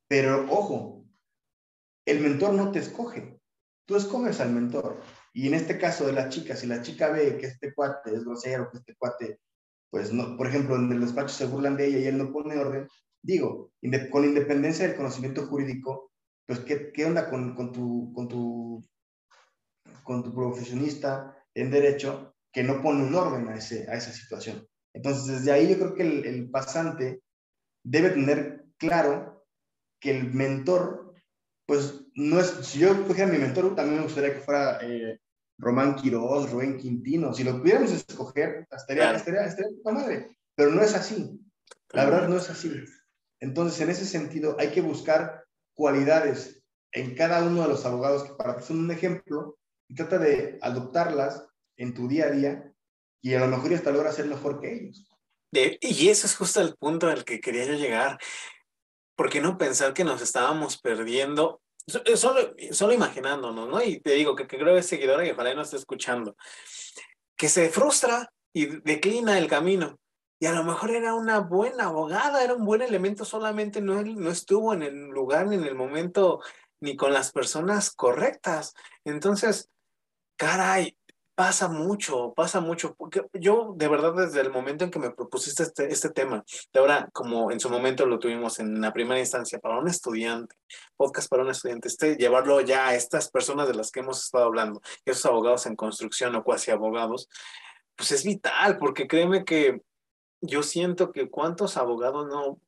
Pero ojo, el mentor no te escoge, tú escoges al mentor. Y en este caso de la chica, si la chica ve que este cuate es grosero, que este cuate, pues no, por ejemplo, en el despacho se burlan de ella y él no pone orden, digo, con independencia del conocimiento jurídico, pues ¿qué, qué onda con, con, tu, con, tu, con tu profesionista en derecho que no pone un orden a, ese, a esa situación? Entonces, desde ahí yo creo que el, el pasante debe tener claro que el mentor, pues no es, si yo cogiera mi mentor, también me gustaría que fuera eh, Román Quiroz, Rubén Quintino, si lo pudiéramos escoger, estaría, estaría, estaría madre, pero no es así, la verdad no es así. Entonces, en ese sentido, hay que buscar cualidades en cada uno de los abogados que para son un ejemplo y trata de adoptarlas en tu día a día y a lo mejor hasta logra ser mejor que ellos y eso es justo el punto al que quería yo llegar. ¿Por qué no pensar que nos estábamos perdiendo? Eh, solo, solo imaginándonos, ¿no? Y te digo que, creo que es seguidora y ojalá no esté escuchando. Que se frustra y declina el camino. Y a lo mejor era una buena abogada, era un buen elemento, solamente no, no estuvo en el lugar ni en el momento ni con las personas correctas. Entonces, caray, pasa mucho, pasa mucho. Porque yo, de verdad, desde el momento en que me propusiste este, este tema, de ahora, como en su momento lo tuvimos en la primera instancia para un estudiante, podcast para un estudiante, este, llevarlo ya a estas personas de las que hemos estado hablando, esos abogados en construcción o cuasi abogados, pues es vital, porque créeme que yo siento que cuántos abogados no,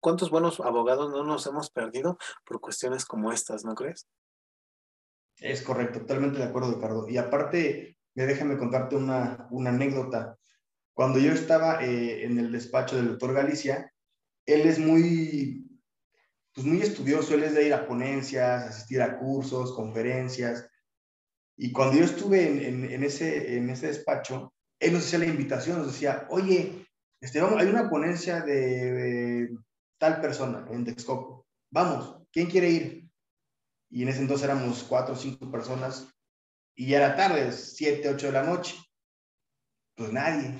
cuántos buenos abogados no nos hemos perdido por cuestiones como estas, ¿no crees? Es correcto, totalmente de acuerdo, Ricardo. Y aparte, déjame contarte una, una anécdota. Cuando yo estaba eh, en el despacho del doctor Galicia, él es muy, pues muy estudioso, él es de ir a ponencias, asistir a cursos, conferencias. Y cuando yo estuve en, en, ese, en ese despacho, él nos hacía la invitación, nos decía, oye, este, vamos, hay una ponencia de, tal persona en Texcoco. Vamos, ¿quién quiere ir? Y en ese entonces éramos cuatro o cinco personas y ya era tarde, 7, 8 de la noche. Pues nadie.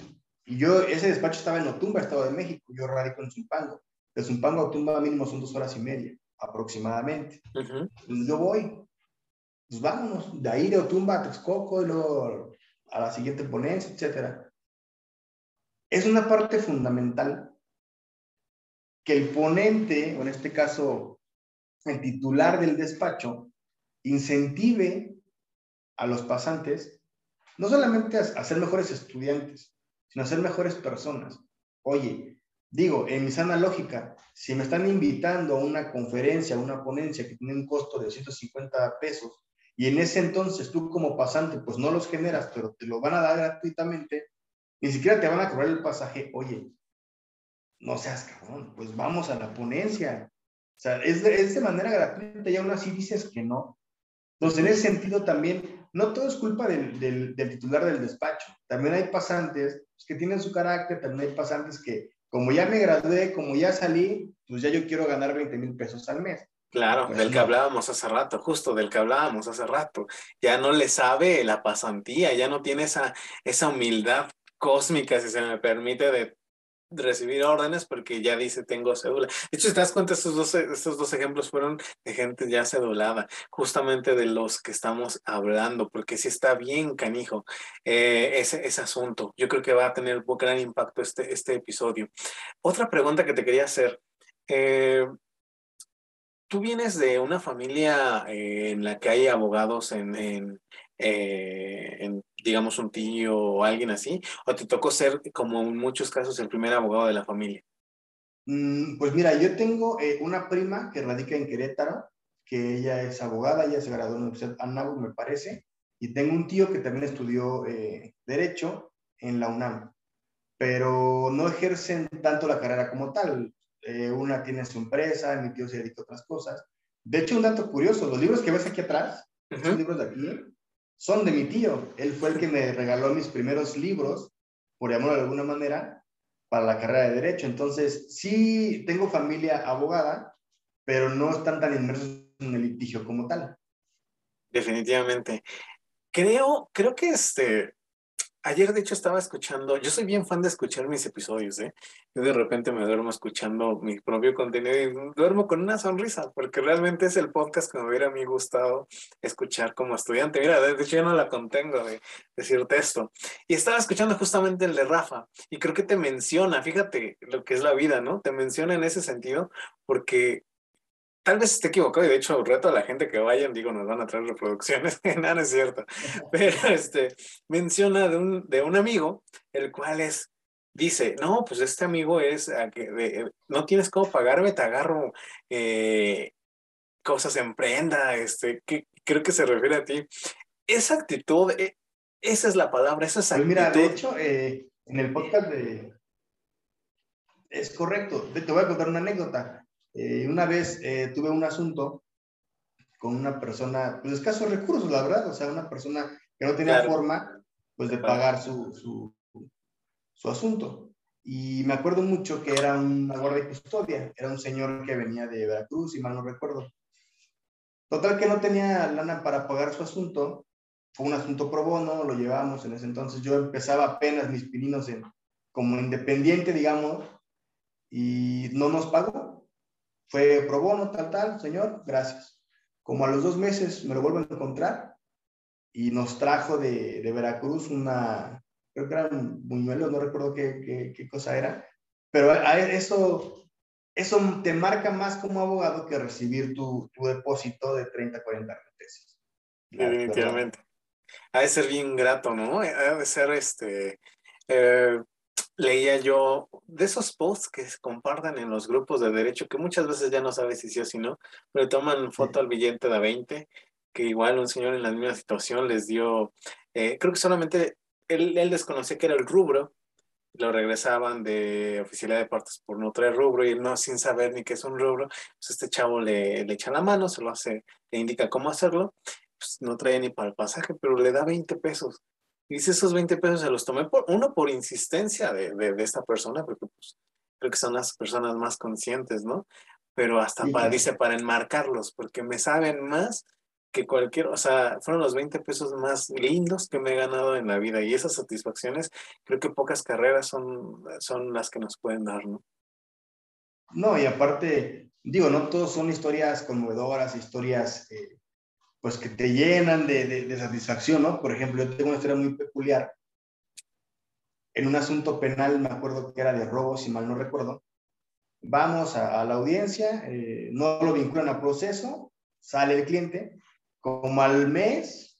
Y yo, ese despacho estaba en Otumba, Estado de México, yo radico en Zumpango. De Zumpango a Otumba mínimo son dos horas y media, aproximadamente. Pues yo voy, pues vámonos, de ahí de Otumba a Texcoco y luego a la siguiente ponencia, etcétera. Es una parte fundamental que el ponente, o en este caso el titular del despacho, incentive a los pasantes, no solamente a, ser mejores estudiantes, sino a ser mejores personas. Oye, digo, en mi sana lógica, si me están invitando a una conferencia, a una ponencia que tiene un costo de 150 pesos, y en ese entonces tú como pasante, pues no los generas, pero te lo van a dar gratuitamente, ni siquiera te van a cobrar el pasaje, oye, no seas cabrón, pues vamos a la ponencia. O sea, es de, es de manera gratuita y aún así dices que no. Entonces, en ese sentido también no todo es culpa del, titular del despacho. También hay pasantes que tienen su carácter, también hay pasantes que, como ya me gradué, como ya salí, pues ya yo quiero ganar 20 mil pesos al mes. Claro, pues del que hablábamos hace rato, justo del que hablábamos hace rato. Ya no le sabe la pasantía, ya no tiene esa, esa humildad cósmica, si se me permite, de recibir órdenes porque ya dice tengo cédula. De hecho, si te das cuenta, estos dos, estos dos ejemplos fueron de gente ya cedulada, justamente de los que estamos hablando, porque sí está bien canijo eh, ese, ese asunto. Yo creo que va a tener un gran impacto este, este episodio. Otra pregunta que te quería hacer. Eh, tú vienes de una familia eh, en la que hay abogados en, en, en digamos, un tío o alguien así? ¿O te tocó ser, como en muchos casos, el primer abogado de la familia? Mm, pues mira, yo tengo eh, una prima que radica en Querétaro, que ella es abogada, ella se graduó en la Universidad Anáhuac, me parece, y tengo un tío que también estudió eh, Derecho en la UNAM, pero no ejercen tanto la carrera como tal. Eh, una tiene su empresa, mi tío se dedica a otras cosas. De hecho, un dato curioso, los libros que ves aquí atrás, uh libros de aquí, son de mi tío. Él fue el que me regaló mis primeros libros, por llamarlo de alguna manera, para la carrera de Derecho. Entonces, sí tengo familia abogada, pero no están tan inmersos en el litigio como tal. Definitivamente. Creo, creo que este, Ayer, de hecho, estaba escuchando, yo soy bien fan de escuchar mis episodios, ¿eh? Yo de repente me duermo escuchando mi propio contenido y duermo con una sonrisa, porque realmente es el podcast que me hubiera a mí gustado escuchar como estudiante. Mira, de hecho, yo no la contengo de decirte esto. Y estaba escuchando justamente el de Rafa, y creo que te menciona, fíjate lo que es la vida, ¿no? Te menciona en ese sentido, porque tal vez esté equivocado y de hecho reto a la gente que vayan, digo, nos van a traer reproducciones, nada es cierto, pero este, menciona de un, de un amigo, el cual es, dice, no, pues este amigo es, que no tienes cómo pagarme, te agarro eh, cosas en prenda, este, que creo que se refiere a ti. Esa actitud, eh, esa es la palabra, esa es actitud. Pues mira, de hecho, eh, en el podcast de... Es correcto, te voy a contar una anécdota eh, una vez eh, tuve un asunto con una persona, pues escasos recursos, la verdad, o sea, una persona que no tenía forma, pues de pagar su, su, su, asunto. Y me acuerdo mucho que era una guardia de custodia, era un señor que venía de Veracruz, y mal no recuerdo. Total que no tenía lana para pagar su asunto, fue un asunto pro bono, lo llevamos en ese entonces, yo empezaba apenas mis pininos en, como independiente, digamos, y no nos pagó. Fue pro bono, tal, tal, señor, gracias. Como a los dos meses me lo vuelvo a encontrar y nos trajo de, de Veracruz una, creo que eran buñuelos, no recuerdo qué, qué, cosa era, pero eso, eso te marca más como abogado que recibir tu, tu depósito de 30, 40 pesos. Definitivamente. Ha de ser bien grato, ¿no? Ha de ser este. Eh, leía yo de esos posts que se compartan en los grupos de derecho, que muchas veces ya no sabes si sí o si no, pero toman foto al billete de 20, que igual un señor en la misma situación les dio, eh, creo que solamente él, él desconocía que era el rubro, lo regresaban de oficialidad de partes por no traer rubro y no sin saber ni qué es un rubro, pues este chavo le, le echa la mano, se lo hace, le indica cómo hacerlo, pues no trae ni para el pasaje, pero le da 20 pesos. Y dice, esos 20 pesos se los tomé por, uno por insistencia de, de, esta persona, porque pues, creo que son las personas más conscientes, ¿no? Pero hasta para, dice, para enmarcarlos, porque me saben más que cualquier, o sea, fueron los 20 pesos más lindos que me he ganado en la vida y esas satisfacciones, creo que pocas carreras son, son las que nos pueden dar, ¿no? No, y aparte, digo, no todos son historias conmovedoras, historias eh, pues que te llenan de, de, satisfacción, ¿no? Por ejemplo, yo tengo una historia muy peculiar. En un asunto penal, me acuerdo que era de robo, si mal no recuerdo. Vamos a, la audiencia, eh, no lo vinculan a proceso, sale el cliente, como al mes,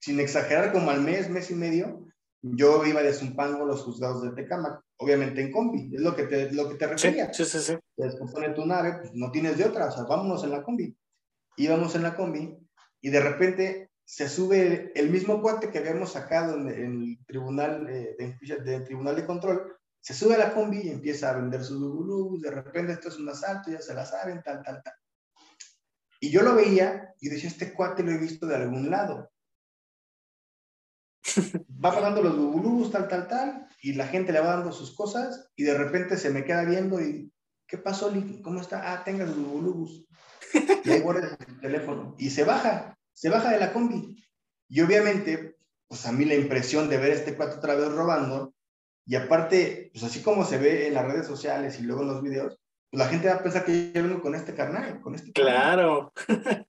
sin exagerar, como al mes, mes y medio, yo iba de Zumpango los juzgados de Tecama, obviamente en combi, es lo que te, lo que te refería. Sí, sí, sí. Te descompone tu nave, pues no tienes de otra, o sea, vámonos en la combi. Íbamos en la combi y de repente se sube el mismo cuate que habíamos sacado en, el tribunal eh, de, tribunal de control, se sube a la combi y empieza a vender sus bubulubus, de repente esto es un asalto, ya se la saben, tal, tal, tal. Y yo lo veía y decía, este cuate lo he visto de algún lado. Va pagando los bubulubus, tal, tal, tal, y la gente le va dando sus cosas y de repente se me queda viendo y, ¿qué pasó, ¿Cómo está? Ah, tenga los bubulubus. Y ahí guarda el teléfono. Y se baja se baja de la combi. Y obviamente, pues a mí la impresión de ver a este cuate otra vez robando, Y aparte, pues así como se ve en las redes sociales y luego en los videos, pues la gente va a pensar que yo vengo con este carnal, con este Claro.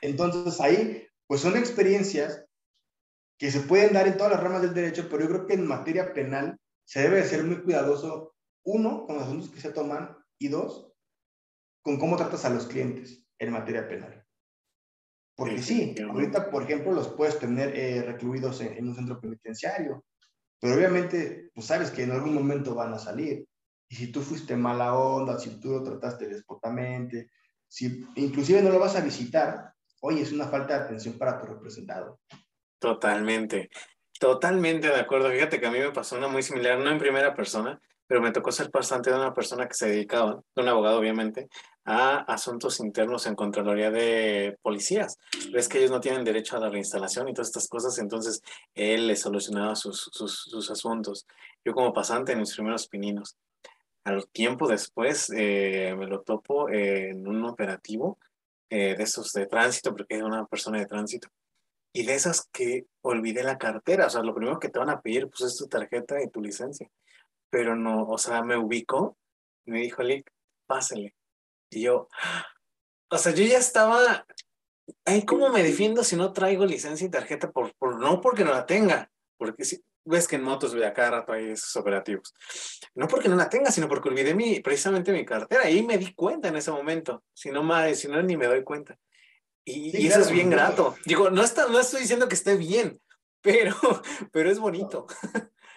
Entonces ahí, pues son experiencias que se pueden dar en todas las ramas del derecho, pero yo creo que en materia penal se debe de ser muy cuidadoso, uno, con los asuntos que se toman, y dos, con cómo tratas a los clientes en materia penal. Porque sí, ahorita, por ejemplo, los puedes tener eh, recluidos en, un centro penitenciario, pero obviamente, pues sabes que en algún momento van a salir. Y si tú fuiste mala onda, si tú lo trataste despotamente, si inclusive no lo vas a visitar, oye, es una falta de atención para tu representado. Totalmente, totalmente de acuerdo. Fíjate que a mí me pasó una muy similar, no en primera persona, pero me tocó ser pasante de una persona que se dedicaba, de un abogado obviamente, a asuntos internos en Contraloría de Policías. Ves que ellos no tienen derecho a la reinstalación y todas estas cosas, entonces él le solucionaba sus, sus, asuntos. Yo como pasante en mis primeros pininos. Al tiempo después eh, me lo topo en un operativo eh, de esos de tránsito, porque era una persona de tránsito. Y de esas que olvidé la cartera, o sea, lo primero que te van a pedir pues es tu tarjeta y tu licencia pero no, o sea, me ubicó me dijo, Lick, pásele. Y yo, o sea, yo ya estaba, ay, ¿cómo me defiendo si no traigo licencia y tarjeta? Por, por, no porque no la tenga, porque si, ves que en motos a cada rato hay esos operativos. No porque no la tenga, sino porque olvidé mi, precisamente mi cartera y me di cuenta en ese momento. Si no, más, si no ni me doy cuenta. Y, y eso es bien grato. Digo, no, está, no estoy diciendo que esté bien, pero, pero es bonito.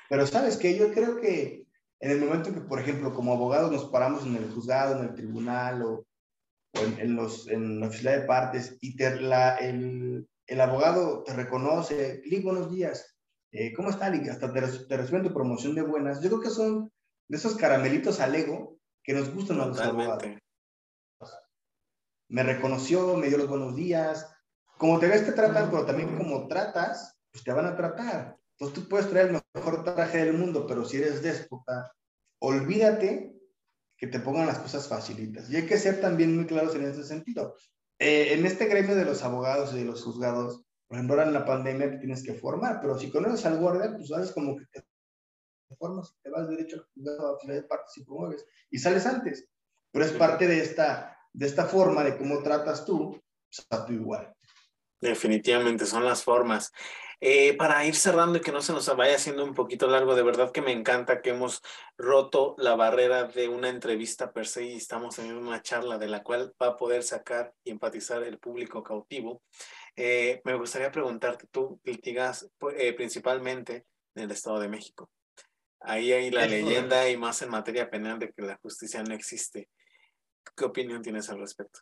Pero sabes que yo creo que en el momento que, por ejemplo, como abogados nos paramos en el juzgado, en el tribunal o, en, los, en la oficina de partes y te, la, el, el, abogado te reconoce, Lick, buenos días, eh, ¿cómo está, Lick? Hasta te, te reciben tu promoción de buenas. Yo creo que son de esos caramelitos al ego que nos gustan a los abogados. Me reconoció, me dio los buenos días. Como te ves, te tratan, pero también como tratas, pues te van a tratar. Entonces tú puedes traer el mejor traje del mundo, pero si eres déspota, olvídate que te pongan las cosas facilitas. Y hay que ser también muy claros en ese sentido. Eh, en este gremio de los abogados y de los juzgados, por ejemplo, ahora en la pandemia te tienes que formar, pero si conoces al guardia, pues haces como que te formas, te vas derecho al juzgado, a de partes y promueves, y sales antes. Pero es parte de esta, de esta forma de cómo tratas tú, pues, a tu igual. Definitivamente son las formas. Eh, para ir cerrando y que no se nos vaya haciendo un poquito largo, de verdad que me encanta que hemos roto la barrera de una entrevista per se y estamos teniendo una charla de la cual va a poder sacar y empatizar el público cautivo. Eh, me gustaría preguntarte, tú litigas eh, principalmente en el Estado de México. Ahí hay la leyenda y más en materia penal de que la justicia no existe. ¿Qué opinión tienes al respecto?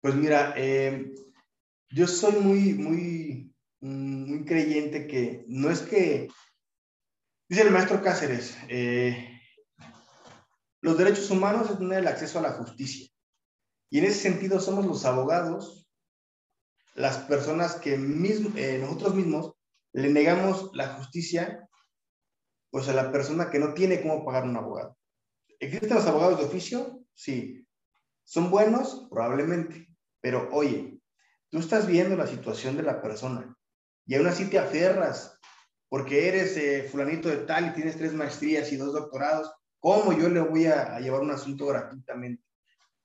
Pues mira, yo soy muy, muy, muy creyente que no es que, dice el maestro Cáceres, eh, los derechos humanos es tener el acceso a la justicia. Y en ese sentido somos los abogados, las personas que eh, nosotros mismos le negamos la justicia pues a la persona que no tiene cómo pagar un abogado. ¿Existen los abogados de oficio? Sí. ¿Son buenos? Probablemente. Pero oye, Tú estás viendo la situación de la persona y aún así te aferras porque eres eh, fulanito de tal y tienes tres maestrías y dos doctorados. ¿Cómo yo le voy a, llevar un asunto gratuitamente?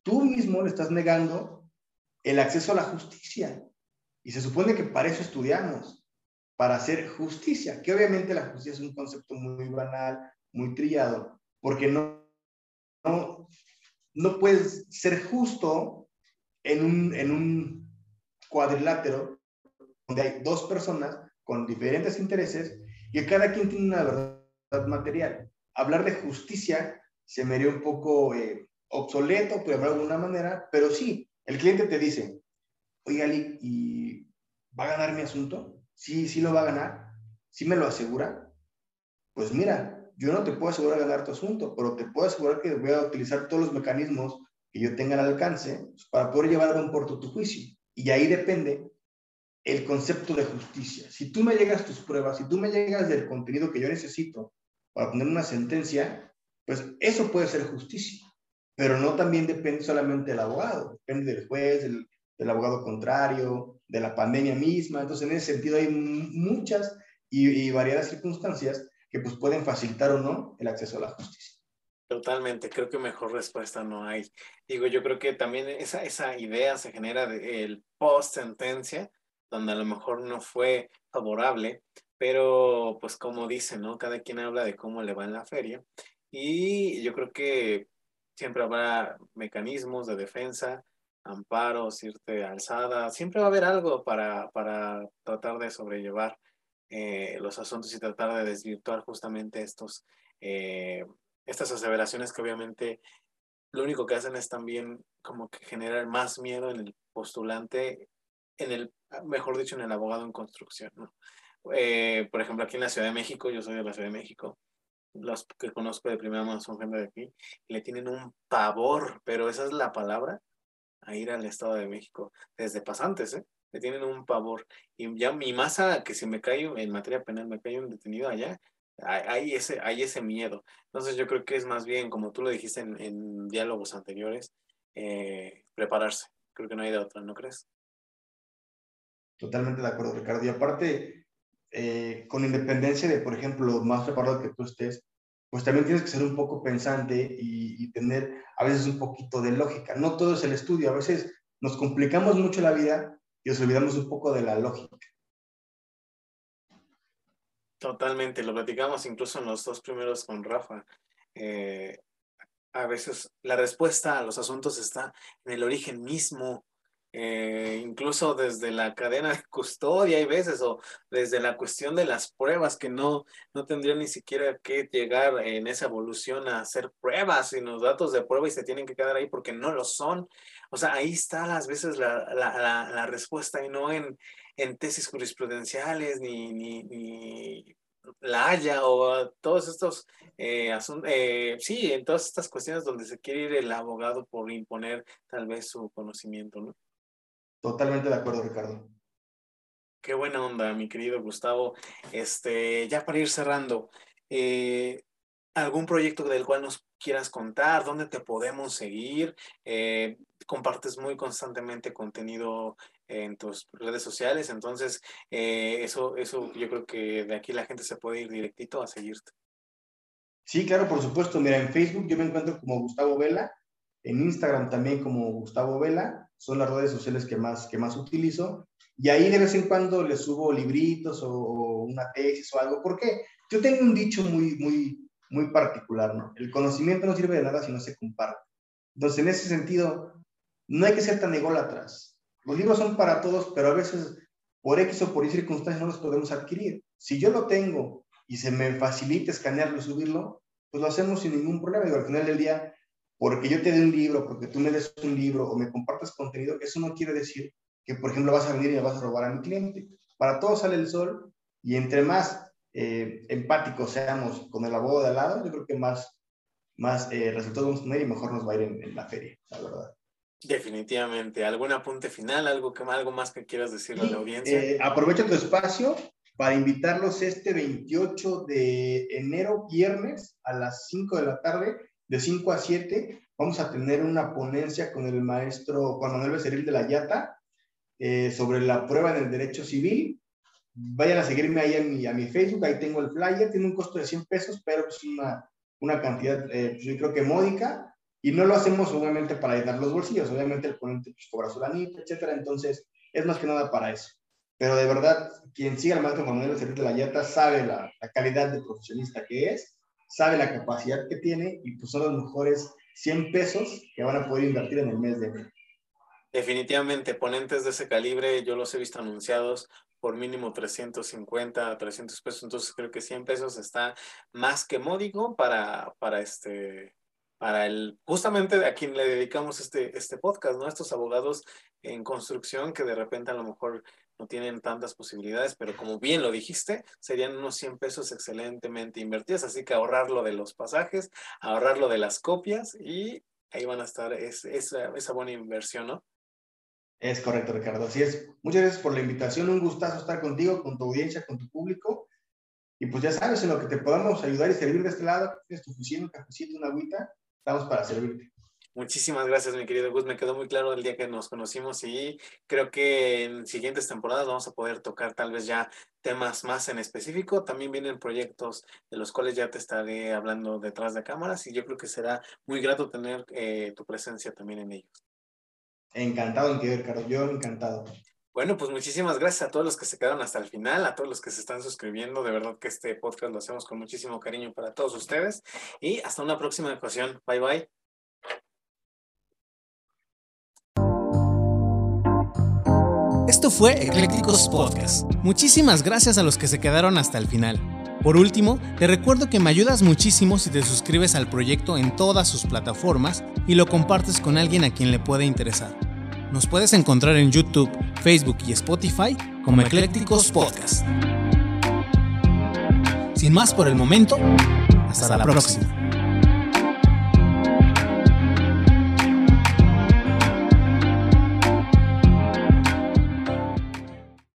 Tú mismo le estás negando el acceso a la justicia. Y se supone que para eso estudiamos, para hacer justicia, que obviamente la justicia es un concepto muy banal, muy trillado, porque no, no, no puedes ser justo en un, en un cuadrilátero donde hay dos personas con diferentes intereses y cada quien tiene una verdad material. Hablar de justicia se me haría un poco eh, obsoleto, por hablar de alguna manera, pero sí, el cliente te dice, Ali, ¿y va a ganar mi asunto? Sí, sí lo va a ganar. ¿Sí me lo asegura? Pues mira, yo no te puedo asegurar ganar tu asunto, pero te puedo asegurar que voy a utilizar todos los mecanismos que yo tenga al alcance pues, para poder llevar a buen puerto tu juicio. Y ahí depende el concepto de justicia. Si tú me llegas tus pruebas, si tú me llegas del contenido que yo necesito para poner una sentencia, pues eso puede ser justicia. Pero no también depende solamente del abogado, depende del juez, del, abogado contrario, de la pandemia misma. Entonces, en ese sentido hay muchas y, y variadas circunstancias que pues pueden facilitar o no el acceso a la justicia. Totalmente, creo que mejor respuesta no hay. Digo, yo creo que también esa, esa idea se genera del post sentencia, donde a lo mejor no fue favorable, pero pues como dicen, ¿no? Cada quien habla de cómo le va en la feria y yo creo que siempre habrá mecanismos de defensa, amparos, irte alzada, siempre va a haber algo para, para tratar de sobrellevar eh, los asuntos y tratar de desvirtuar justamente estos, eh, estas aseveraciones que obviamente lo único que hacen es también como que generar más miedo en el postulante, en el, mejor dicho, en el abogado en construcción, ¿no? Eh, por ejemplo, aquí en la Ciudad de México, yo soy de la Ciudad de México, los que conozco de primera mano son gente de aquí, le tienen un pavor, pero esa es la palabra, a ir al Estado de México, desde pasantes, ¿eh? Le tienen un pavor. Y ya mi masa, que si me cae en materia penal, me cae un detenido allá, hay, ese, hay ese miedo. Entonces yo creo que es más bien, como tú lo dijiste en, diálogos anteriores, eh, prepararse. Creo que no hay de otra, ¿no crees? Totalmente de acuerdo, Ricardo. Y aparte, eh, con independencia de, por ejemplo, más preparado que tú estés, pues también tienes que ser un poco pensante y, tener a veces un poquito de lógica. No todo es el estudio, a veces nos complicamos mucho la vida y nos olvidamos un poco de la lógica. Totalmente, lo platicamos incluso en los dos primeros con Rafa. Eh, a veces la respuesta a los asuntos está en el origen mismo eh, incluso desde la cadena de custodia hay veces, o desde la cuestión de las pruebas, que no, no tendrían ni siquiera que llegar en esa evolución a hacer pruebas, sino datos de prueba y se tienen que quedar ahí porque no lo son. O sea, ahí está las veces la, la, la, respuesta y no en, en tesis jurisprudenciales ni, ni, ni la Haya o todos estos eh, asuntos, eh, sí, en todas estas cuestiones donde se quiere ir el abogado por imponer tal vez su conocimiento, ¿no? Totalmente de acuerdo, Ricardo. Qué buena onda, mi querido Gustavo. Este, ya para ir cerrando, eh, ¿algún proyecto del cual nos quieras contar? ¿Dónde te podemos seguir? Eh, compartes muy constantemente contenido en tus redes sociales, entonces eh, eso, eso yo creo que de aquí la gente se puede ir directito a seguirte. Sí, claro, por supuesto. Mira, en Facebook yo me encuentro como Gustavo Vela, en Instagram también como Gustavo Vela son las redes sociales que más, que más utilizo. Y ahí de vez en cuando les subo libritos o, una tesis o algo. porque Yo tengo un dicho muy, muy, muy particular, ¿no? El conocimiento no sirve de nada si no se comparte. Entonces, en ese sentido, no hay que ser tan ególatras. Los libros son para todos, pero a veces por X o por Y circunstancias no los podemos adquirir. Si yo lo tengo y se me facilita escanearlo y subirlo, pues lo hacemos sin ningún problema. Y al final del día, porque yo te dé un libro, porque tú me des un libro o me compartas contenido, eso no quiere decir que, por ejemplo, vas a venir y me vas a robar a mi cliente. Para todos sale el sol y entre más eh, empáticos seamos con el abogado de al lado, yo creo que más, más eh, resultados vamos a tener y mejor nos va a ir en, la feria, la verdad. Definitivamente. ¿Algún apunte final? ¿Algo, que, algo más que quieras decirle a la audiencia? Eh, aprovecho tu espacio para invitarlos este 28 de enero, viernes, a las 5 de la tarde, de 5 a 7 vamos a tener una ponencia con el maestro Juan Manuel Becerril de la Yata eh, sobre la prueba en el derecho civil. Vayan a seguirme ahí en mi, a mi Facebook, ahí tengo el flyer, tiene un costo de 100 pesos, pero es una, una cantidad, eh, pues, yo creo que módica, y no lo hacemos obviamente para llenar los bolsillos, obviamente el ponente pues, cobra su lanita, etcétera, entonces es más que nada para eso. Pero de verdad, quien siga al maestro Manuel Becerril de la Yata sabe la, la calidad de profesionista que es sabe la capacidad que tiene y pues son los mejores 100 pesos que van a poder invertir en el mes de enero. Definitivamente, ponentes de ese calibre, yo los he visto anunciados por mínimo 350, 300 pesos, entonces creo que 100 pesos está más que módico para, para este, para el, justamente a quien le dedicamos este, este podcast, ¿no? Estos abogados en construcción que de repente a lo mejor no tienen tantas posibilidades, pero como bien lo dijiste, serían unos 100 pesos excelentemente invertidos, así que ahorrarlo de los pasajes, ahorrarlo de las copias y ahí van a estar es, esa, esa buena inversión, ¿no? Es correcto, Ricardo. Así es. Muchas gracias por la invitación. Un gustazo estar contigo, con tu audiencia, con tu público. Y pues ya sabes, en lo que te podamos ayudar y servir de este lado, tienes tu oficina, un cafecito, una agüita, estamos para servirte. Muchísimas gracias, mi querido Gus. Me quedó muy claro el día que nos conocimos y creo que en siguientes temporadas vamos a poder tocar tal vez ya temas más en específico. También vienen proyectos de los cuales ya te estaré hablando detrás de cámaras y yo creo que será muy grato tener eh, tu presencia también en ellos. Encantado Carlos. Yo encantado. Bueno, pues muchísimas gracias a todos los que se quedaron hasta el final, a todos los que se están suscribiendo. De verdad que este podcast lo hacemos con muchísimo cariño para todos ustedes. Y hasta una próxima ocasión. Bye bye. Esto fue Eclécticos Podcast. Muchísimas gracias a los que se quedaron hasta el final. Por último, te recuerdo que me ayudas muchísimo si te suscribes al proyecto en todas sus plataformas y lo compartes con alguien a quien le pueda interesar. Nos puedes encontrar en YouTube, Facebook y Spotify como Eclécticos Podcast. Sin más por el momento, hasta, la, próxima.